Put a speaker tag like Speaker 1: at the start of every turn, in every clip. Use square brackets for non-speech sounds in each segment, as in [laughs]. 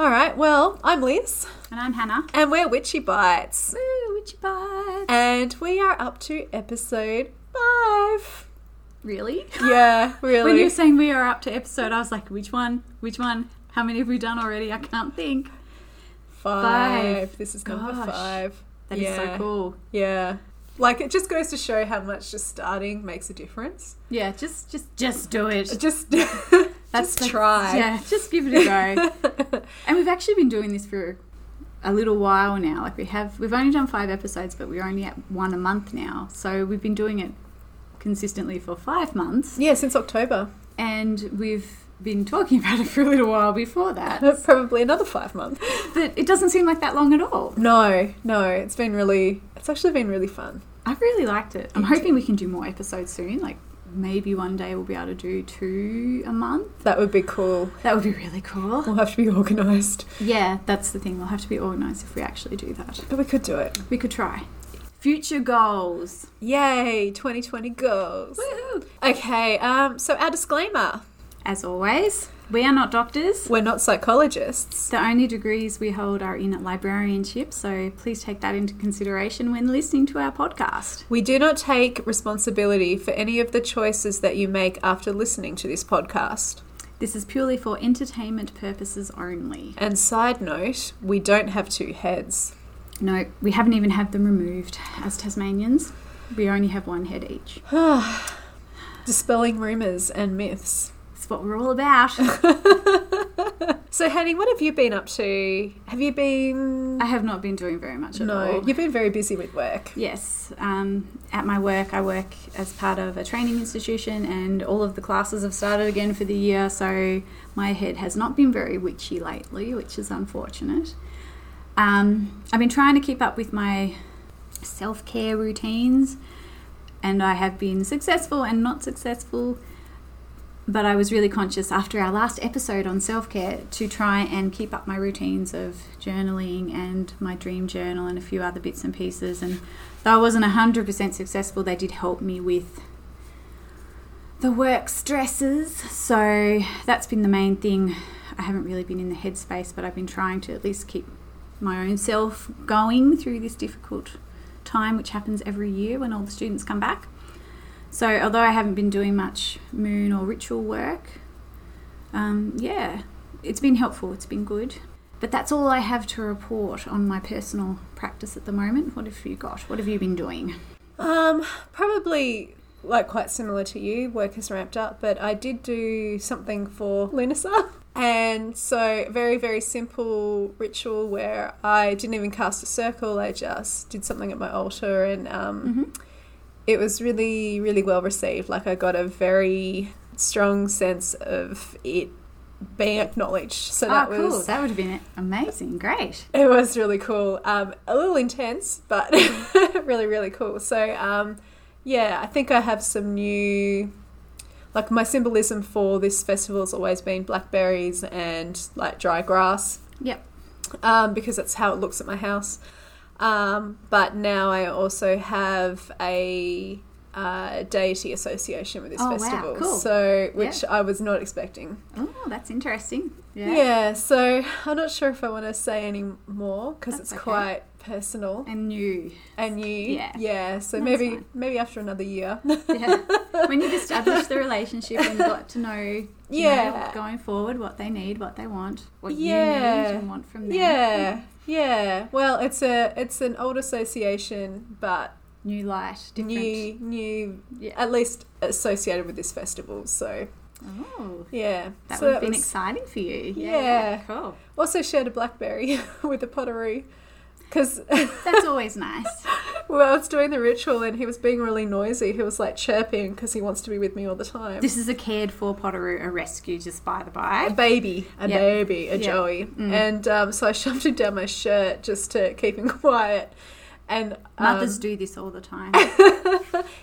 Speaker 1: All right, well, I'm Liz,
Speaker 2: And I'm Hannah.
Speaker 1: and we're Witchy Bites.
Speaker 2: Woo, witchy bites.
Speaker 1: And we are up to episode five.
Speaker 2: Really?
Speaker 1: Yeah, [laughs] really.
Speaker 2: When you were saying we are up to episode, I was like, which one? Which one? How many have we done already? I can't think.
Speaker 1: five.
Speaker 2: Five.
Speaker 1: This is number
Speaker 2: Gosh.
Speaker 1: five.
Speaker 2: That is
Speaker 1: yeah.
Speaker 2: so cool.
Speaker 1: Yeah. Like, it just goes to show how much just starting makes a difference.
Speaker 2: Yeah, just just just do it.
Speaker 1: Just, [laughs]
Speaker 2: That's
Speaker 1: just
Speaker 2: the-
Speaker 1: try.
Speaker 2: Yeah, just give it a go. [laughs] and we've actually been doing this for a little while now. Like we have, we've only done five episodes, but we're only at one a month now. So we've been doing it consistently for five months,
Speaker 1: yeah, since October.
Speaker 2: and we've been talking about it for a little while before that. [laughs]
Speaker 1: Probably another five months.
Speaker 2: But it doesn't seem like that long at all.
Speaker 1: No, no, it's been really, it's actually been really fun.
Speaker 2: I've really liked it. I'm hoping we can do more episodes soon. Like maybe one day we'll be able to do two a month.
Speaker 1: That would be cool.
Speaker 2: That would be really cool.
Speaker 1: We'll have to be organised.
Speaker 2: Yeah, that's the thing. We'll have to be organised if we actually do that.
Speaker 1: But we could do it.
Speaker 2: We could try. Future goals.
Speaker 1: Yay, 2020 goals.
Speaker 2: Woohoo!
Speaker 1: Okay, um, so our disclaimer
Speaker 2: As always, we are not doctors.
Speaker 1: we're not psychologists.
Speaker 2: The only degrees we hold are in librarianship, so please take that into consideration when listening to our podcast.
Speaker 1: We do not take responsibility for any of the choices that you make after listening to this podcast.
Speaker 2: This is purely for entertainment purposes only.
Speaker 1: And side note, we don't have two heads.
Speaker 2: No, we haven't even had them removed as Tasmanians. We only have one head each. [sighs]
Speaker 1: Dispelling rumours and myths.
Speaker 2: What we're all about. [laughs]
Speaker 1: So, Hattie, what have you been up to? Have you been.
Speaker 2: I have not been doing very much at
Speaker 1: No,
Speaker 2: all.
Speaker 1: you've been very busy with work.
Speaker 2: Yes, um, at my work, I work as part of a training institution, and all of the classes have started again for the year. So my head has not been very witchy lately, which is unfortunate. Um, I've been trying to keep up with my self care routines, and I have been successful and not successful. But I was really conscious after our last episode on self care to try and keep up my routines of journaling and my dream journal and a few other bits and pieces. And though I wasn't 100% successful, they did help me with the work stresses. So that's been the main thing. I haven't really been in the headspace, but I've been trying to at least keep my own self going through this difficult time, which happens every year when all the students come back. So, although I haven't been doing much moon or ritual work, um, yeah, it's been helpful, it's been good. But that's all I have to report on my personal practice at the moment. What have you got? What have you been doing?
Speaker 1: Um, probably like quite similar to you. Work has ramped up, but I did do something for Lughnasadh. And so, very, very simple ritual where I didn't even cast a circle. I just did something at my altar, and um,
Speaker 2: Mm-hmm.
Speaker 1: It was really, really well received. Like, I got a very strong sense of it being acknowledged. So,
Speaker 2: Oh,
Speaker 1: that
Speaker 2: cool.
Speaker 1: was
Speaker 2: That would have been amazing. Great.
Speaker 1: it was really cool. Um, a little intense, but [laughs] really, really cool. So, um, yeah, I think I have some new. Like, my symbolism for this festival has always been blackberries and like dry grass
Speaker 2: Yep.
Speaker 1: um, because that's how it looks at my house. Um, but now I also have a uh, deity association with this
Speaker 2: Oh, wow,
Speaker 1: festival.
Speaker 2: cool.
Speaker 1: So, which I was not expecting.
Speaker 2: Oh, that's interesting.
Speaker 1: Yeah.
Speaker 2: Yeah.
Speaker 1: so I'm not sure if I want to say any more because it's
Speaker 2: okay.
Speaker 1: quite personal
Speaker 2: And new.
Speaker 1: and you.
Speaker 2: Yeah.
Speaker 1: Yeah. So
Speaker 2: That's
Speaker 1: maybe
Speaker 2: fine.
Speaker 1: maybe after another year. [laughs]
Speaker 2: Yeah. when you've established the relationship and got to know,
Speaker 1: Yeah.
Speaker 2: know, going forward, what they need, what they want, what
Speaker 1: Yeah.
Speaker 2: you need and want from them.
Speaker 1: yeah. Yeah. Well, it's a it's an old association, but
Speaker 2: New light, different.
Speaker 1: new new
Speaker 2: Yeah.
Speaker 1: at least associated with this festival. So
Speaker 2: Oh,
Speaker 1: yeah.
Speaker 2: that
Speaker 1: so
Speaker 2: would have been
Speaker 1: was-
Speaker 2: exciting for you.
Speaker 1: Yeah.
Speaker 2: Cool.
Speaker 1: Also shared a blackberry [laughs] with the potoroo. Because
Speaker 2: That's [laughs] always nice.
Speaker 1: well, I was doing the ritual and he was being really noisy. He was like chirping because he wants to be with me all the time.
Speaker 2: This is a cared for potoroo, a rescue, just by the by.
Speaker 1: a
Speaker 2: by.
Speaker 1: baby, a
Speaker 2: Yep.
Speaker 1: baby, a
Speaker 2: Yep.
Speaker 1: Joey.
Speaker 2: Mm.
Speaker 1: And um, so I [laughs] shoved him down my shirt just to keep him [laughs] quiet. And um,
Speaker 2: Mothers do this all the time.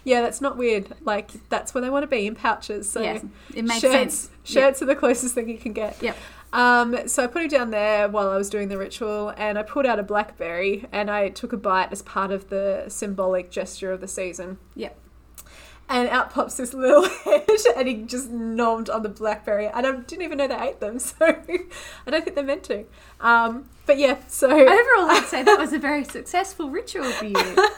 Speaker 1: yeah, that's not weird. Like that's where they want to be in pouches. So
Speaker 2: yes, it makes
Speaker 1: shirts,
Speaker 2: sense.
Speaker 1: shirts are the closest thing you can get.
Speaker 2: Yep.
Speaker 1: Um, so I put him down there while I was doing the ritual, and I pulled out a blackberry and I took a bite as part of the symbolic gesture of the season.
Speaker 2: Yep.
Speaker 1: And out pops this little [laughs] head, and he just nommed on the blackberry. And I didn't even know they ate them, [laughs] so I don't think they're meant to. Um, but yeah, so [laughs]
Speaker 2: overall, I'd say that was a very successful ritual for you.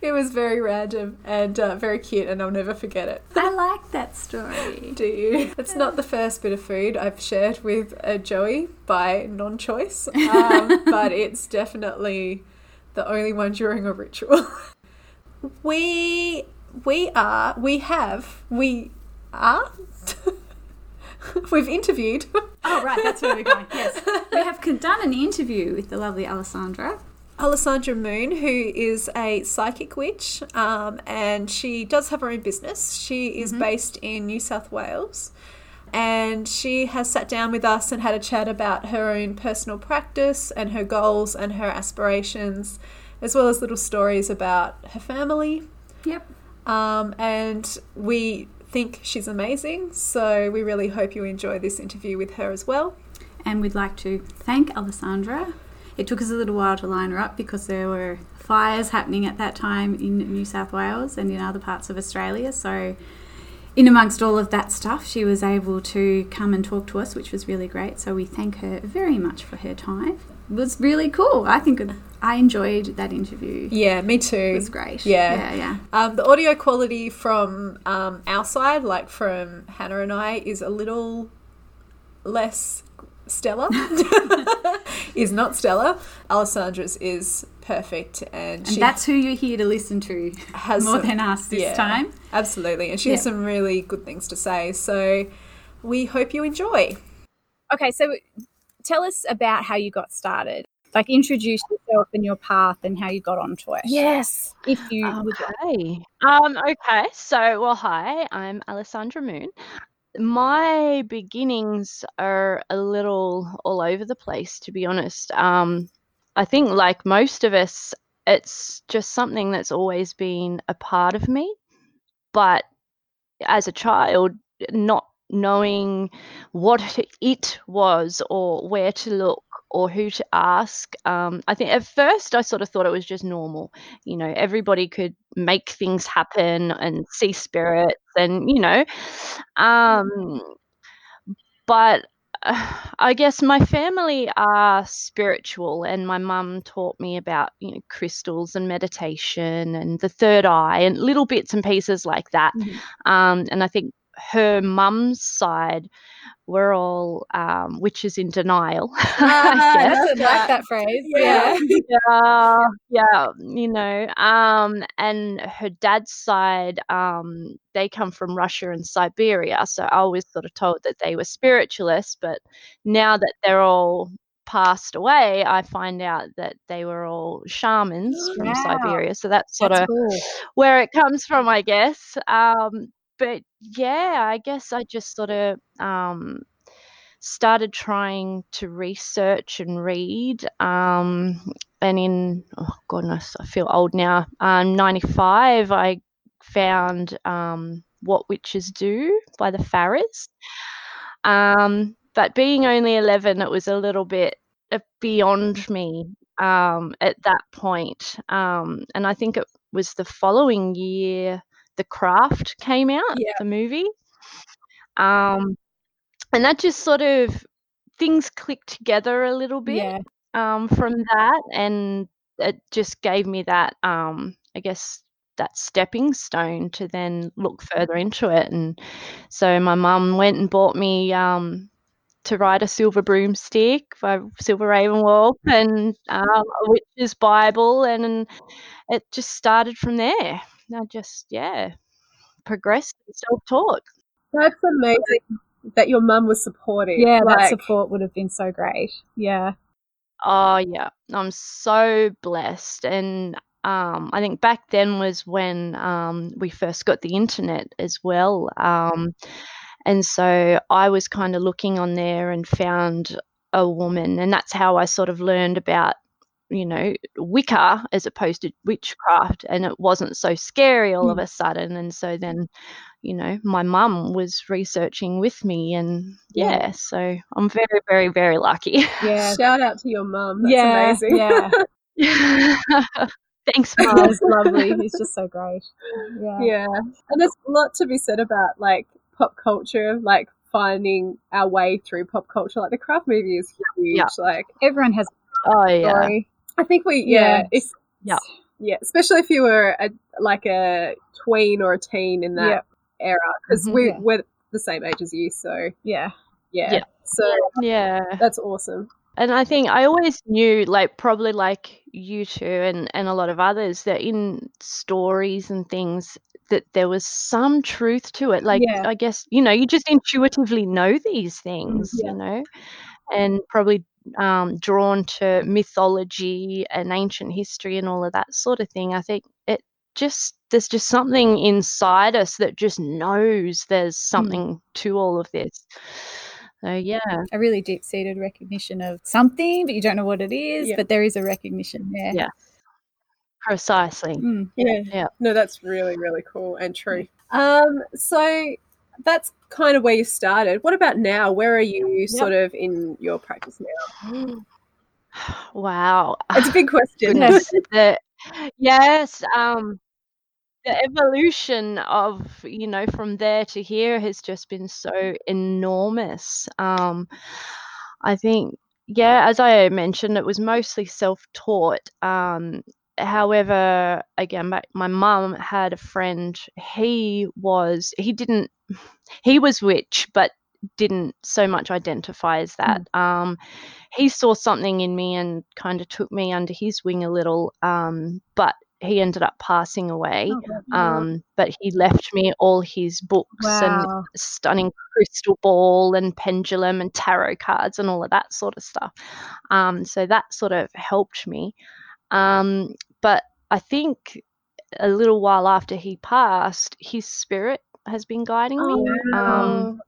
Speaker 1: it was very random and uh, very cute, and I'll never forget it.
Speaker 2: I like that story.
Speaker 1: Do you? It's not the first bit of food I've shared with uh, Joey by non-choice, um, but it's definitely the only one during a ritual. we we are we have we are. [laughs] We've interviewed.
Speaker 2: Oh, right, that's where we're going. Yes. We have done an interview with the lovely Alessandra.
Speaker 1: Alessandra Moon, who is a psychic witch, um, and she does have her own business. She is mm-hmm. based in New South Wales, and she has sat down with us and had a chat about her own personal practice and her goals and her aspirations, as well as little stories about her family.
Speaker 2: Yep.
Speaker 1: Um, and we think she's amazing. So we really hope you enjoy this interview with her as well.
Speaker 2: And we'd like to thank Alessandra. It took us a little while to line her up because there were fires happening at that time in New South Wales and in other parts of Australia. So, in amongst all of that stuff, she was able to come and talk to us, which was really great. So, we thank her very much for her time. It was really cool. I think I enjoyed that interview.
Speaker 1: Yeah, me too. It
Speaker 2: was great.
Speaker 1: Yeah,
Speaker 2: yeah, yeah.
Speaker 1: Um, the audio quality from um, our side, like from Hannah and I, is a little less stellar. [laughs] is not stellar. Alessandra's is perfect, and,
Speaker 2: and that's who you're here to listen to. Has more some, than us this
Speaker 1: yeah,
Speaker 2: time.
Speaker 1: Absolutely, and she yeah. has some really good things to say. So we hope you enjoy.
Speaker 2: Okay, so tell us about how you got started. Like introduce yourself and your path and how you got onto it.
Speaker 1: Yes.
Speaker 2: If you
Speaker 3: okay. would Um okay. So well hi, I'm Alessandra Moon. My beginnings are a little all over the place to be honest. Um I think like most of us it's just something that's always been a part of me. But as a child, not knowing what [laughs] it was or where to look or who to ask. Um, I think at first I sort of thought it was just normal. You know, everybody could make things happen and see spirits, and you know, um, but uh, I guess my family are spiritual, and my mum taught me about you know crystals and meditation and the third eye and little bits and pieces like that. Mm-hmm. Um, and I think her mum's side we're all um, witches in denial. [laughs]
Speaker 1: Ah, I like that phrase.
Speaker 3: Yeah. yeah, yeah, you know. Um, and her dad's side, um, they come from Russia and Siberia, so I was sort of told that they were spiritualists. But now that they're all passed away, I find out that they were all shamans from Siberia. So that's sort that's of cool. where it comes from, I guess. Um, but yeah, I guess I just sort of um, started trying to research and read. Um, and in, oh goodness, I feel old now. Um, 95, I found um, What Witches Do by the Farrars. Um, but being only 11, it was a little bit uh, beyond me um, at that point. Um, and I think it was the following year the Craft came out, yeah. the movie. Um, and that just sort of things clicked together a little bit yeah. um, from that, and it just gave me that, um, I guess, that stepping stone to then look further into it. And so my mum went and bought me um, to ride a silver broomstick by Silver RavenWolf and um, a witch's Bible, and it just started from there. I just, yeah, progressed and self taught.
Speaker 1: That's amazing that your mum was supportive.
Speaker 2: Yeah, like, that support would have been so great. Yeah.
Speaker 3: Oh, yeah. I'm so blessed. And um, I think back then was when um, we first got the internet as well. Um, and so I was kind of looking on there and found a woman, and that's how I sort of learned about you know, Wicca as opposed to witchcraft, and it wasn't so scary all mm. of a sudden. And so then, you know, my mum was researching with me, and yeah, yeah, so I'm very, very, very lucky.
Speaker 1: Yeah, [laughs] shout out to your mum. That's yeah, amazing.
Speaker 2: Yeah. [laughs] [laughs]
Speaker 3: Thanks, Mom.
Speaker 2: He's lovely. He's just so great. Yeah.
Speaker 1: Yeah. And there's a lot to be said about like pop culture, like finding our way through pop culture. Like the craft movie is huge.
Speaker 3: Yeah.
Speaker 1: Like
Speaker 2: Everyone has
Speaker 3: Oh yeah.
Speaker 2: story.
Speaker 1: I think we yeah,
Speaker 2: Yeah.
Speaker 1: if
Speaker 3: Yeah.
Speaker 1: yeah, especially if you were a like a tween or a teen in that
Speaker 2: Yeah.
Speaker 1: era because
Speaker 3: Mhm.
Speaker 1: we
Speaker 2: Yeah.
Speaker 1: we're the same age as you, so
Speaker 2: Yeah.
Speaker 1: yeah.
Speaker 3: Yeah.
Speaker 1: So
Speaker 3: Yeah.
Speaker 1: that's awesome.
Speaker 3: And I think I always knew, like probably like you two and, and a lot of others, that in stories and things that there was some truth to it. Like. I guess, you know, you just intuitively know these things,
Speaker 1: yeah.
Speaker 3: you know, and probably um, drawn to mythology and ancient history and all of that sort of thing. I think it just there's just something inside us that just knows there's something to all of this. So yeah.
Speaker 2: A really deep seated recognition of something, but you don't know what it is,
Speaker 1: Yeah.
Speaker 2: but there is a recognition there.
Speaker 3: Yeah. Precisely.
Speaker 2: Mm.
Speaker 1: Yeah.
Speaker 3: Yeah.
Speaker 1: No, that's really, really cool and true. Um, so that's kind of where you started. What about now? Where are you sort of in your practice now? [gasps]
Speaker 3: Wow.
Speaker 1: It's a big [laughs] question.
Speaker 3: Goodness. the, yes. Um, the evolution of, you know, from there to here has just been so enormous. Um, I think, yeah, as I mentioned, it was mostly self taught. Um, however, again, my, my mum had a friend. He was, he didn't, [sighs] he was witch, but didn't so much identify as that. Um, he saw something in me and kind of took me under his wing a little, um, but he ended up passing away.
Speaker 2: Oh, wow.
Speaker 3: Um, but he left me all his books and stunning crystal ball and pendulum and tarot cards and all of that sort of stuff. Um, so that sort of helped me. Um, but I think a little while after he passed, his spirit has been guiding me.
Speaker 1: Oh,
Speaker 3: Um,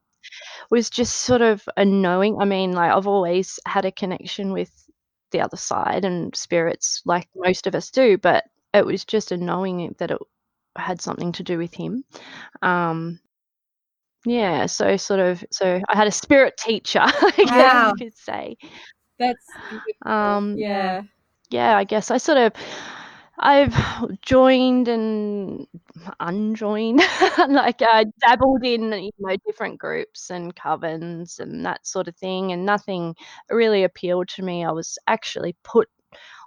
Speaker 3: was just sort of a knowing. I mean, like I've always had a connection with the other side and spirits, like most of us do, but it was just a knowing that it had something to do with him. Um, yeah, so sort of, so I had a spirit teacher, [laughs] I guess
Speaker 2: Wow.
Speaker 3: you could say.
Speaker 1: That's
Speaker 3: Um,
Speaker 1: yeah.
Speaker 3: Yeah, I guess I sort of I've joined and unjoined, [laughs] like I dabbled in you know different groups and covens and that sort of thing, and nothing really appealed to me. I was actually put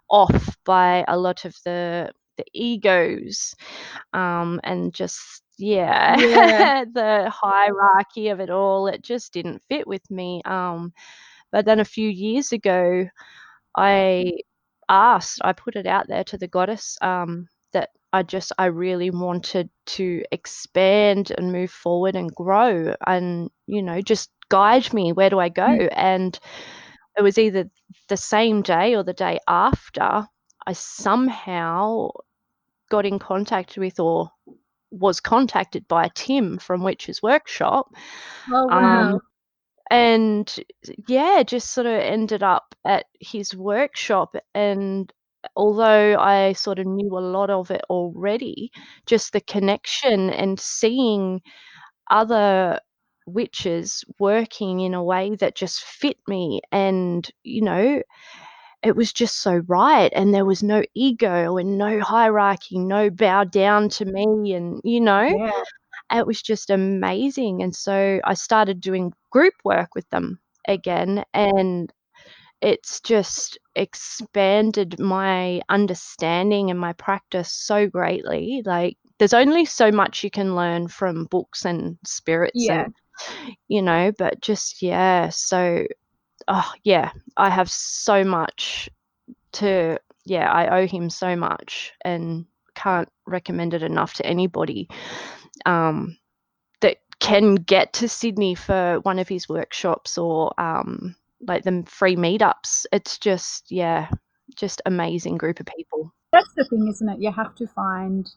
Speaker 3: off by a lot of the the egos, um, and just yeah,
Speaker 1: Yeah. [laughs]
Speaker 3: the hierarchy of it all. It just didn't fit with me. Um, but then a few years ago, I asked, I put it out there to the goddess um, that I just, I really wanted to expand and move forward and grow and, you know, just guide me. Where do I go? And it was either the same day or the day after I somehow got in contact with or was contacted by Tim from Witch's Workshop.
Speaker 1: Oh wow.
Speaker 3: Um, and yeah, just sort of ended up at his workshop. And although I sort of knew a lot of it already, just the connection and seeing other witches working in a way that just fit me and, you know, it was just so right and there was no ego and no hierarchy no bow down to me and you know
Speaker 2: Yeah.
Speaker 3: It was just amazing. And so I started doing group work with them again, and it's just expanded my understanding and my practice so greatly. Like, there's only so much you can learn from books and spirits,
Speaker 2: Yeah.
Speaker 3: and, you know, but just, yeah. So, oh, yeah, I have so much to, yeah, I owe him so much and can't recommend it enough to anybody um, that can get to Sydney for one of his workshops or um, like the free meetups. It's just, yeah, just amazing group of people.
Speaker 2: That's the thing, isn't it? You have to find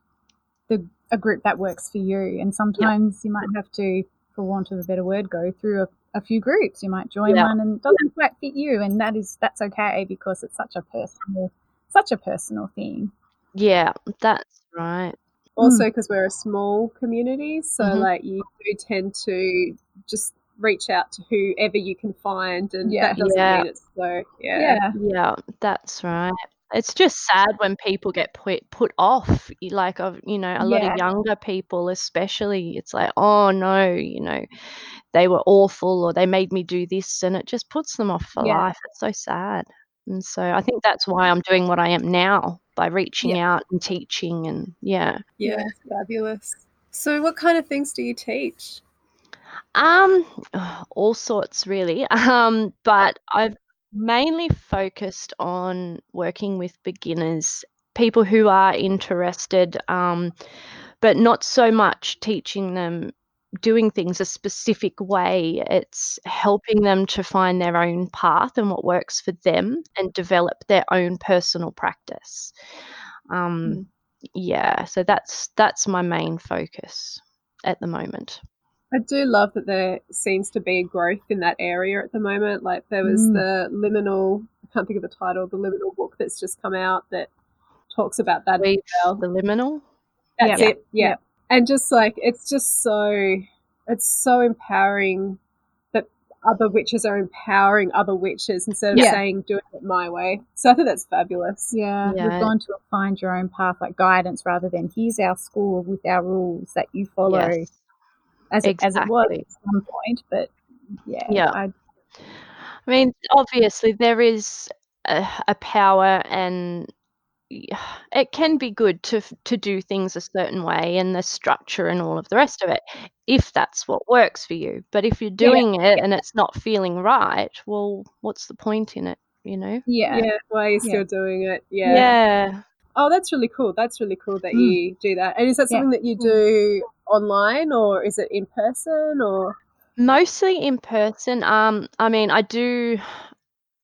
Speaker 2: the a group that works for you, and sometimes you might have to, for want of a better word, go through a, a few groups. You might join
Speaker 3: Yeah.
Speaker 2: one and it doesn't quite fit you, and that is that's okay because it's such a personal, such a personal thing.
Speaker 3: Yeah, that's right.
Speaker 1: Also because we're a small community so
Speaker 3: Mhm.
Speaker 1: like you do tend to just reach out to whoever you can find and
Speaker 2: Yeah.
Speaker 1: that doesn't
Speaker 3: Yeah.
Speaker 1: mean it's so yeah
Speaker 3: Yeah, that's right. it's just sad when people get put put off. Like of you know, a lot
Speaker 4: Yeah.
Speaker 3: of younger people, especially, it's like, oh no, you know, they were awful or they made me do this, and it just puts them off for
Speaker 4: Yeah.
Speaker 3: life. It's so sad. And so I think that's why I'm doing what I am now by reaching out and teaching and yeah.
Speaker 1: Yeah, fabulous. So, what kind of things do you teach?
Speaker 3: Um, [sighs] all sorts really. [laughs] Um, but I've mainly focused on working with beginners, people who are interested, um, but not so much teaching them doing things a specific way. It's helping them to find their own path and what works for them and develop their own personal practice. Um, yeah, so that's that's my main focus at the moment.
Speaker 1: I do love that there seems to be growth in that area at the moment. Like there was
Speaker 4: Mm.
Speaker 1: the liminal, I can't think of the title, the liminal book that's just come out that talks about that.
Speaker 3: Weave
Speaker 1: as well.
Speaker 3: the liminal.
Speaker 1: That's
Speaker 4: Yeah.
Speaker 1: it. Yeah.
Speaker 4: Yeah.
Speaker 1: And just like it's just so it's so empowering that other witches are empowering other witches instead of
Speaker 4: Yeah.
Speaker 1: saying doing it my way. So I think that's fabulous.
Speaker 4: Yeah,
Speaker 3: Yeah.
Speaker 4: we've gone to a find your own path, like guidance, rather than here's our school with our rules that you follow,
Speaker 3: Yes.
Speaker 4: as it, as it was
Speaker 3: exactly.
Speaker 4: at some point. But yeah,
Speaker 3: Yeah.
Speaker 4: I,
Speaker 3: I mean, obviously, there is a, a power, and y- it can be good to to do things a certain way and the structure and all of the rest of it, if that's what works for you. But if you're doing it and it's not feeling right, well, what's the point in it? You know?
Speaker 4: yeah,
Speaker 1: Yeah, why are you
Speaker 4: Yeah.
Speaker 1: still doing it? Yeah.
Speaker 3: Yeah.
Speaker 1: Oh, that's really cool. That's really cool that
Speaker 4: Mm.
Speaker 1: you do that. And is that
Speaker 4: Yeah.
Speaker 1: something that you do online or is it in person or
Speaker 3: Mostly in person. Um, I mean, I do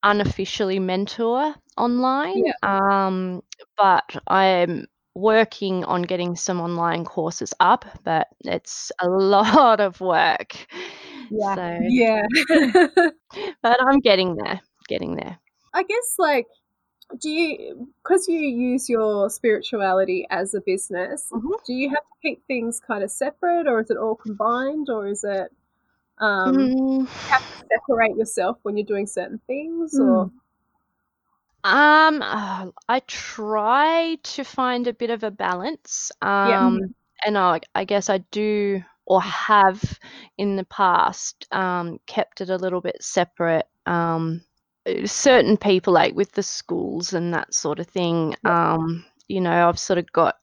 Speaker 3: unofficially mentor online.
Speaker 1: Yeah.
Speaker 3: Um, but I'm working on getting some online courses up, but it's a lot of work.
Speaker 4: Yeah.
Speaker 3: So,
Speaker 1: Yeah. [laughs]
Speaker 3: but I'm getting there, getting there.
Speaker 1: I guess like do you because you use your spirituality as a business,
Speaker 3: Mhm.
Speaker 1: do you have to keep things kind of separate or is it all combined or is it um
Speaker 3: Mm,
Speaker 1: have to separate yourself when you're doing certain things
Speaker 4: Mm.
Speaker 1: or
Speaker 3: Um, I try to find a bit of a balance.
Speaker 1: Yeah.
Speaker 3: Um, and I, I guess I do or have in the past um, kept it a little bit separate. Um, certain people, like with the schools and that sort of thing, um, you know, I've sort of got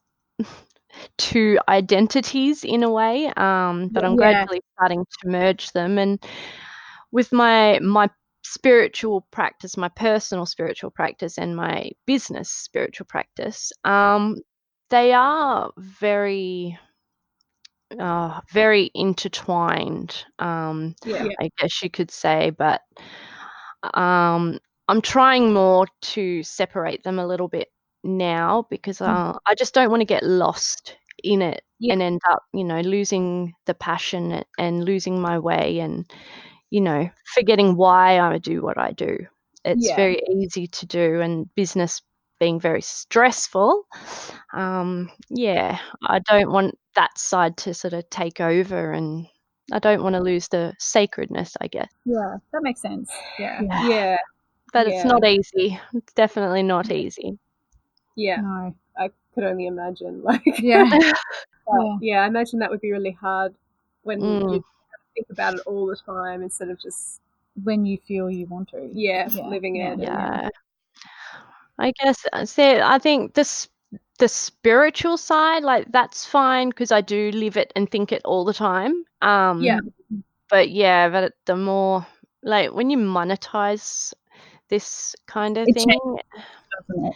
Speaker 3: two identities in a way, um, but I'm
Speaker 4: Yeah.
Speaker 3: gradually starting to merge them. And with my my spiritual practice, my personal spiritual practice, and my business spiritual practice, um, they are very, uh, very intertwined. Um,
Speaker 1: yeah.
Speaker 3: I guess you could say, but um, I'm trying more to separate them a little bit now because uh, I just don't want to get lost in it
Speaker 4: Yeah.
Speaker 3: and end up, you know, losing the passion and losing my way and, you know, forgetting why I do what I do. It's
Speaker 1: Yeah.
Speaker 3: very easy to do, and business being very stressful. Um, yeah, I don't want that side to sort of take over and I don't want to lose the sacredness, I guess.
Speaker 4: yeah, that makes sense. Yeah,
Speaker 1: Yeah.
Speaker 3: But
Speaker 1: Yeah.
Speaker 3: it's not easy. It's definitely not easy.
Speaker 1: Yeah.
Speaker 4: no,
Speaker 1: I could only imagine [laughs] like
Speaker 4: yeah,
Speaker 1: But,
Speaker 4: Yeah.
Speaker 1: yeah, I imagine that would be really hard when
Speaker 3: Mm.
Speaker 1: you think about it all the time instead of just
Speaker 4: when you feel you want to.
Speaker 1: yeah,
Speaker 4: Yeah,
Speaker 1: living
Speaker 4: yeah,
Speaker 1: it.
Speaker 3: Yeah. I guess uh, say I think this the spiritual side, like that's fine because I do live it and think it all the time. Um
Speaker 1: Yeah.
Speaker 3: but yeah, but the more like when you monetize this kind of
Speaker 4: It
Speaker 3: thing,
Speaker 4: Doesn't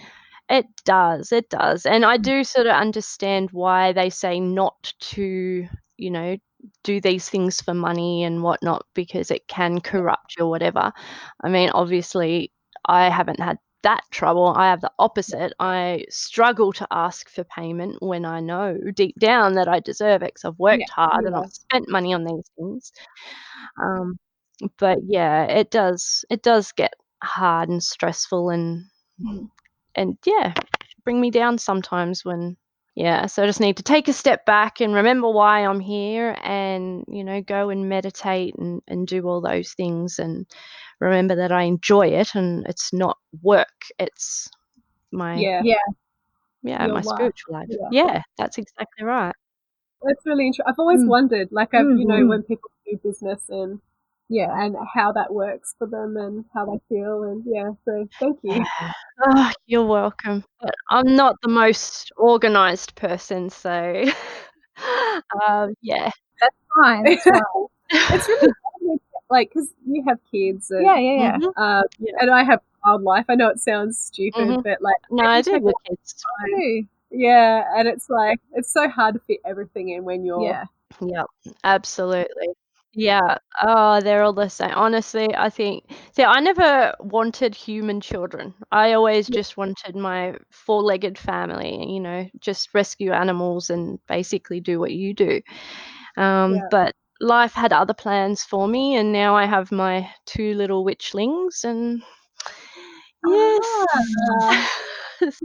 Speaker 4: it?
Speaker 3: Does, it does. And I do sort of understand why they say not to, you know, do these things for money and whatnot because it can corrupt you or whatever. I mean, obviously, I haven't had that trouble. I have the opposite. I struggle to ask for payment when I know deep down that I deserve it because I've worked hard and. I've spent money on these things. Um, but yeah, it does. It does get hard and stressful and
Speaker 4: Mm.
Speaker 3: And yeah, bring me down sometimes when yeah, so I just need to take a step back and remember why I'm here and, you know, go and meditate and, and do all those things and remember that I enjoy it and it's not work. It's my
Speaker 4: Yeah.
Speaker 1: Yeah.
Speaker 3: yeah,
Speaker 1: your
Speaker 3: my
Speaker 1: life.
Speaker 3: spiritual life.
Speaker 4: Yeah.
Speaker 3: Yeah, that's exactly right.
Speaker 1: That's really interesting. I've always
Speaker 4: Mm.
Speaker 1: wondered, like, I've, you know,
Speaker 4: Mm.
Speaker 1: when people do business and
Speaker 4: Yeah.
Speaker 1: and how that works for them and how they feel, and yeah. So thank you.
Speaker 3: Oh, you're welcome. But I'm not the most organized person, so [laughs] um, yeah.
Speaker 4: Fine. That's fine. [laughs]
Speaker 1: it's really like because you have kids and
Speaker 4: yeah, yeah, yeah.
Speaker 3: Mhm.
Speaker 1: um,
Speaker 3: Yeah.
Speaker 1: and I have wildlife. I know it sounds stupid,
Speaker 3: Mhm.
Speaker 1: but like
Speaker 3: No,
Speaker 1: Maybe
Speaker 3: I do with kids.
Speaker 4: True.
Speaker 1: yeah, and it's like it's so hard to fit everything in when you're
Speaker 4: Yeah.
Speaker 3: Yep, absolutely. Yeah. Oh, they're all the same. Honestly, I think. See, I never wanted human children. I always just wanted my four-legged family. You know, just rescue animals and basically do what you do. Um,
Speaker 1: Yeah.
Speaker 3: But life had other plans for me, and now I have my two little witchlings, and yes.
Speaker 1: things. [laughs] That's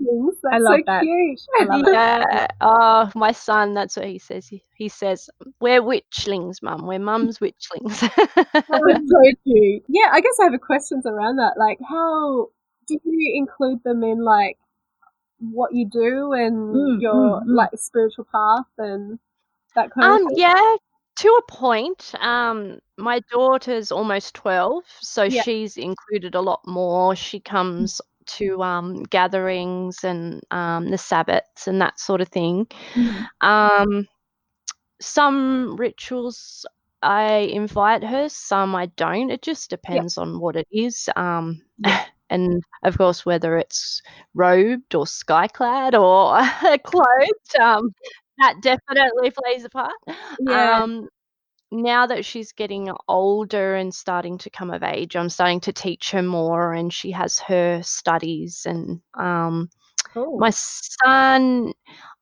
Speaker 4: I love
Speaker 1: so
Speaker 4: that.
Speaker 1: cute.
Speaker 4: I love.
Speaker 3: Yeah. Oh, my son, that's what he says. He, he says, We're witchlings, mum. We're mum's witchlings. [laughs]
Speaker 1: That's so cute. Yeah, I guess I have a questions around that. Like, how do you include them in like what you do and
Speaker 4: Mm,
Speaker 1: your
Speaker 4: mm, mm.
Speaker 1: like spiritual path and that kind of
Speaker 3: um,
Speaker 1: thing?
Speaker 3: yeah, to a point. Um, my daughter's almost 12, so
Speaker 1: Yeah.
Speaker 3: she's included a lot more. She comes to um, gatherings and um, the Sabbats and that sort of thing.
Speaker 4: Mm.
Speaker 3: Um, some rituals I invite her, some I don't. It just depends on what it is. Um, [laughs] and of course, whether it's robed or sky clad or [laughs] clothed, um, that definitely plays a part.
Speaker 1: Yeah.
Speaker 3: Um, now that she's getting older and starting to come of age, I'm starting to teach her more, and she has her studies and um,
Speaker 4: Cool.
Speaker 3: my son,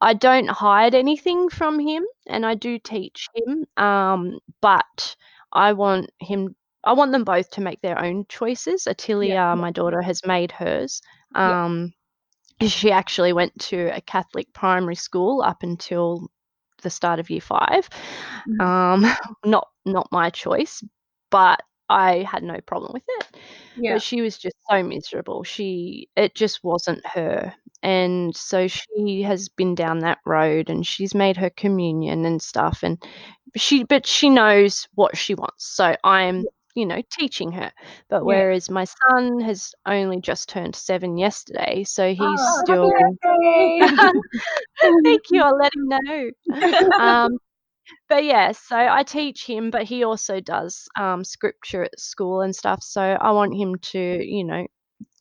Speaker 3: I don't hide anything from him, and I do teach him. Um, but I want him. I want them both to make their own choices. Atilia, my daughter, has made hers.
Speaker 1: Yeah.
Speaker 3: Um, she actually went to a Catholic primary school up until the start of year five.
Speaker 4: Mhm.
Speaker 3: Um, [laughs] not not my choice, but I had no problem with it
Speaker 1: yeah.
Speaker 3: but she was just so miserable. She it just wasn't her. And so she has been down that road and she's made her communion and stuff and she but she knows what she wants. So I'm, you know, teaching her. But
Speaker 1: Yeah.
Speaker 3: whereas my son has only just turned 7 yesterday, so he's
Speaker 1: Oh,
Speaker 3: still. [laughs] Thank you. I'll let him know. [laughs] Um, but yeah, so I teach him, but he also does um, scripture at school and stuff. So I want him to, you know,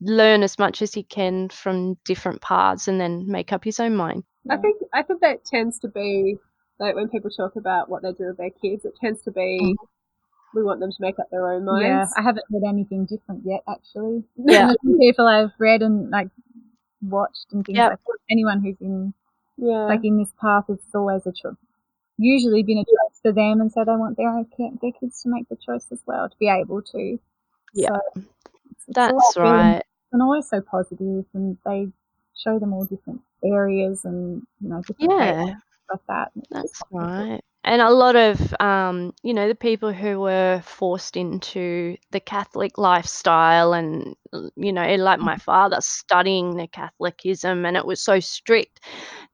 Speaker 3: learn as much as he can from different paths and then make up his own mind.
Speaker 1: I think I think that tends to be like when people talk about what they do with their kids, it tends to be we want them to make up their own minds. Yeah.
Speaker 4: I haven't heard anything different yet, actually.
Speaker 3: Yeah. [laughs]
Speaker 4: People I've read and like watched and things
Speaker 3: Yep.
Speaker 4: like that. Anyone who's in
Speaker 1: yeah.
Speaker 4: like in this path, it's always a choice. Usually been a choice for them, and so they want their own their kids to make the choice as well to be able to.
Speaker 3: Yeah.
Speaker 4: So
Speaker 3: That's right.
Speaker 4: and always so positive, and they show them all different areas and you know different
Speaker 3: Yeah.
Speaker 4: faiths like that.
Speaker 3: That's right. And a lot of, um, you know, the people who were forced into the Catholic lifestyle and, you know, like my father studying the Catholicism and it was so strict,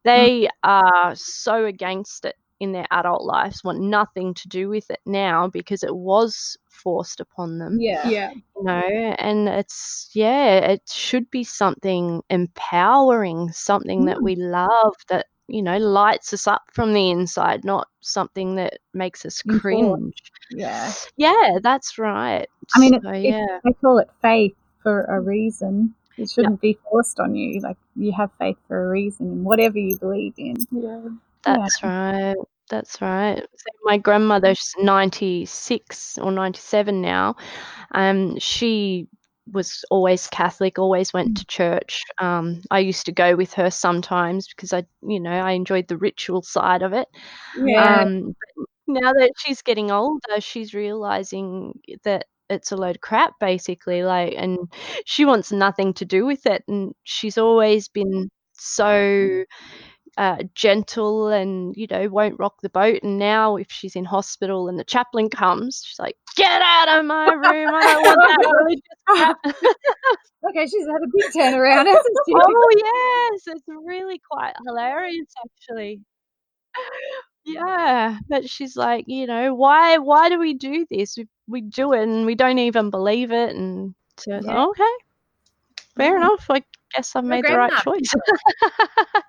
Speaker 3: they are so against it in their adult lives, want nothing to do with it now because it was forced upon them
Speaker 4: Yeah.
Speaker 1: yeah.
Speaker 3: you know and it's yeah it should be something empowering something that
Speaker 4: Mm.
Speaker 3: we love that you know lights us up from the inside not something that makes us cringe
Speaker 4: Yeah.
Speaker 3: yeah that's right
Speaker 4: I mean,
Speaker 3: so,
Speaker 4: it's-
Speaker 3: yeah
Speaker 4: they call it faith for a reason. It shouldn't be forced on you. Like you have faith for a reason in whatever you believe in.
Speaker 1: Yeah.
Speaker 3: that's right that's right so my grandmother's 96 or 97 now um she was always Catholic, always went to church. Um, I used to go with her sometimes because I, you know, I enjoyed the ritual side of it.
Speaker 1: Yeah.
Speaker 3: Um, but now that she's getting older, she's realizing that it's a load of crap, basically. Like, and she wants nothing to do with it. And she's always been so uh, gentle and you know won't rock the boat. And now, if she's in hospital and the chaplain comes, she's like, "Get out of my room! I don't want that religious [laughs] crap." [laughs]
Speaker 2: Okay, she's had a big turnaround, [laughs] hasn't she?
Speaker 3: oh yes, it's really quite hilarious actually. Yeah, but she's like, you know, why why do we do this? We we do it and we don't even believe it and so like,
Speaker 2: Yeah.
Speaker 3: okay. Fair enough. I guess I've made the right choice.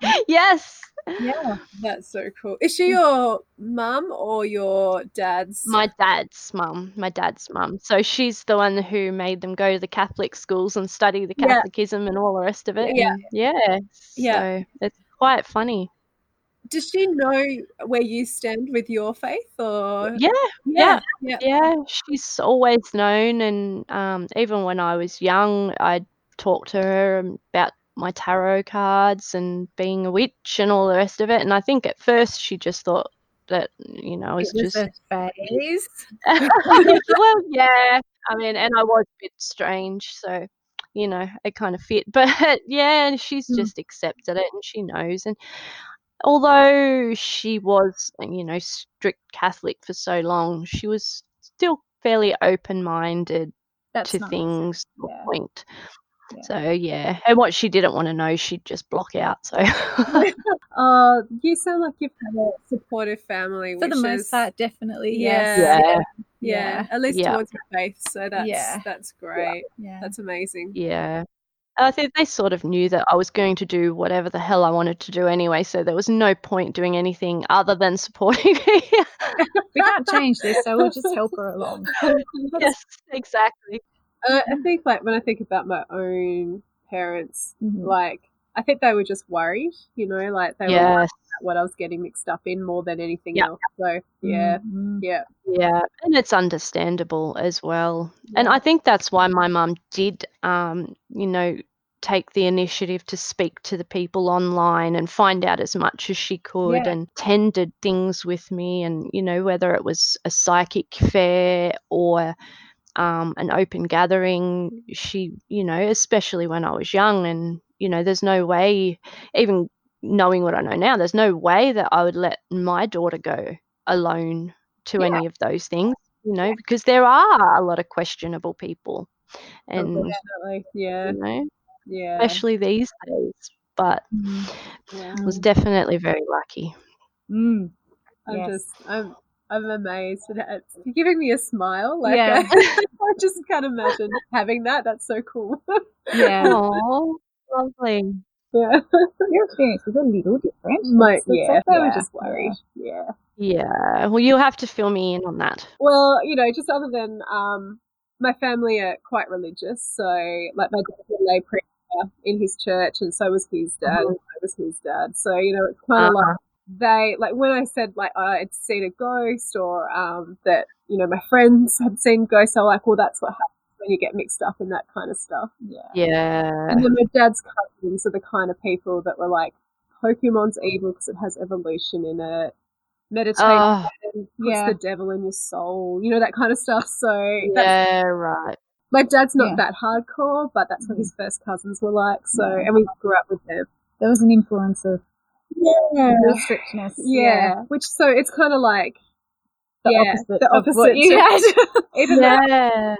Speaker 3: [laughs] [laughs] yes.
Speaker 2: Yeah.
Speaker 1: That's so cool. Is she your mum or your dad's?
Speaker 3: My dad's mum, my dad's mum. So she's the one who made them go to the Catholic schools and study the
Speaker 1: Yeah.
Speaker 3: Catholicism and all the rest of it.
Speaker 1: Yeah.
Speaker 3: and yeah.
Speaker 1: Yeah.
Speaker 3: So it's quite funny.
Speaker 1: Does she know where you stand with your faith, or
Speaker 3: Yeah.
Speaker 1: yeah, yeah,
Speaker 3: Yeah, she's always known, and um, even when I was young, I'd talk to her about my tarot cards and being a witch and all the rest of it. And I think at first she just thought that, you know, it was
Speaker 2: It was
Speaker 3: just.
Speaker 2: a phase. [laughs] [laughs]
Speaker 3: well, yeah. I mean, and I was a bit strange, so, you know, it kind of fit. [laughs] But yeah, she's
Speaker 2: Mm.
Speaker 3: just accepted it and she knows. And although she was, you know, strict Catholic for so long, she was still fairly open minded to
Speaker 2: nice.
Speaker 3: things
Speaker 2: Yeah.
Speaker 3: point.
Speaker 2: Yeah.
Speaker 3: So yeah, and what she didn't want to know, she'd just block out. So [laughs] [laughs]
Speaker 1: Oh, you sound like you've had a supportive family,
Speaker 2: For
Speaker 1: which
Speaker 2: the most
Speaker 1: is
Speaker 2: part, definitely.
Speaker 1: Yeah.
Speaker 2: Yes.
Speaker 3: yeah,
Speaker 1: yeah, at least
Speaker 3: Yeah.
Speaker 1: towards your faith. So that's
Speaker 2: Yeah.
Speaker 1: that's great.
Speaker 2: Yeah.
Speaker 1: That's amazing.
Speaker 3: yeah. I think they sort of knew that I was going to do whatever the hell I wanted to do anyway, so there was no point doing anything other than supporting me. [laughs]
Speaker 2: We can't change this, so we'll just help her along.
Speaker 3: yes, exactly.
Speaker 1: I think like when I think about my own parents,
Speaker 2: Mhm.
Speaker 1: like I think they were just worried, you know, like they were worried about what I was getting mixed up in more than anything
Speaker 3: Yeah.
Speaker 1: else. So yeah,
Speaker 2: Mhm.
Speaker 1: yeah,
Speaker 3: yeah, and it's understandable as well. And I think that's why my mum did, um, you know, take the initiative to speak to the people online and find out as much as she could
Speaker 2: Yeah.
Speaker 3: and tended things with me and you know whether it was a psychic fair or um, an open gathering she you know especially when i was young and you know there's no way even knowing what i know now there's no way that i would let my daughter go alone to
Speaker 2: Yeah.
Speaker 3: any of those things you know because there are a lot of questionable people and
Speaker 1: unfortunately, yeah,
Speaker 3: you know
Speaker 1: yeah,
Speaker 3: especially these days. But
Speaker 2: Mhm.
Speaker 1: yeah.
Speaker 3: I was definitely very lucky.
Speaker 2: Mm.
Speaker 1: I'm
Speaker 2: Yes.
Speaker 1: just, I'm, I'm amazed. It- It's you're giving me a smile. Like,
Speaker 2: Yeah.
Speaker 1: uh, [laughs] I just can't imagine having that. That's so cool.
Speaker 2: Yeah. [laughs]
Speaker 3: Oh, lovely.
Speaker 1: yeah,
Speaker 2: Your experience was a little different.
Speaker 1: my,
Speaker 2: That's- that's
Speaker 1: yeah,
Speaker 2: okay.
Speaker 1: they were
Speaker 2: Yeah,
Speaker 1: just worried. Yeah.
Speaker 3: Yeah. Well, you'll have to fill me in on that.
Speaker 1: Well, you know, just other than um, my family are quite religious, so like my dad was a lay preacher in his church, and so was his dad, and so was his dad. So you know, it's kind of
Speaker 3: Uh-huh.
Speaker 1: like they like when I said like I'd seen a ghost or um, that you know my friends had seen ghosts. They're like, well, that's what happens when you get mixed up in that kind of stuff.
Speaker 2: Yeah.
Speaker 3: Yeah.
Speaker 1: And then my dad's cousins are the kind of people that were like, Pokemon's evil because it has evolution in it. Meditate,
Speaker 3: Oh,
Speaker 1: puts
Speaker 2: Yeah.
Speaker 1: the devil in your soul, you know, that kind of stuff. So that's,
Speaker 3: yeah, right.
Speaker 1: my dad's not
Speaker 2: Yeah.
Speaker 1: that hardcore, but that's what his first cousins were like. So,
Speaker 2: Yeah.
Speaker 1: and we grew up with them.
Speaker 2: There was an influence of
Speaker 1: Yeah.
Speaker 2: real strictness.
Speaker 1: Yeah. Which, so it's kind of like,
Speaker 2: The
Speaker 1: yeah,
Speaker 2: opposite
Speaker 1: the
Speaker 2: of what
Speaker 1: opposite
Speaker 2: you had. [laughs]
Speaker 1: even
Speaker 3: Yeah.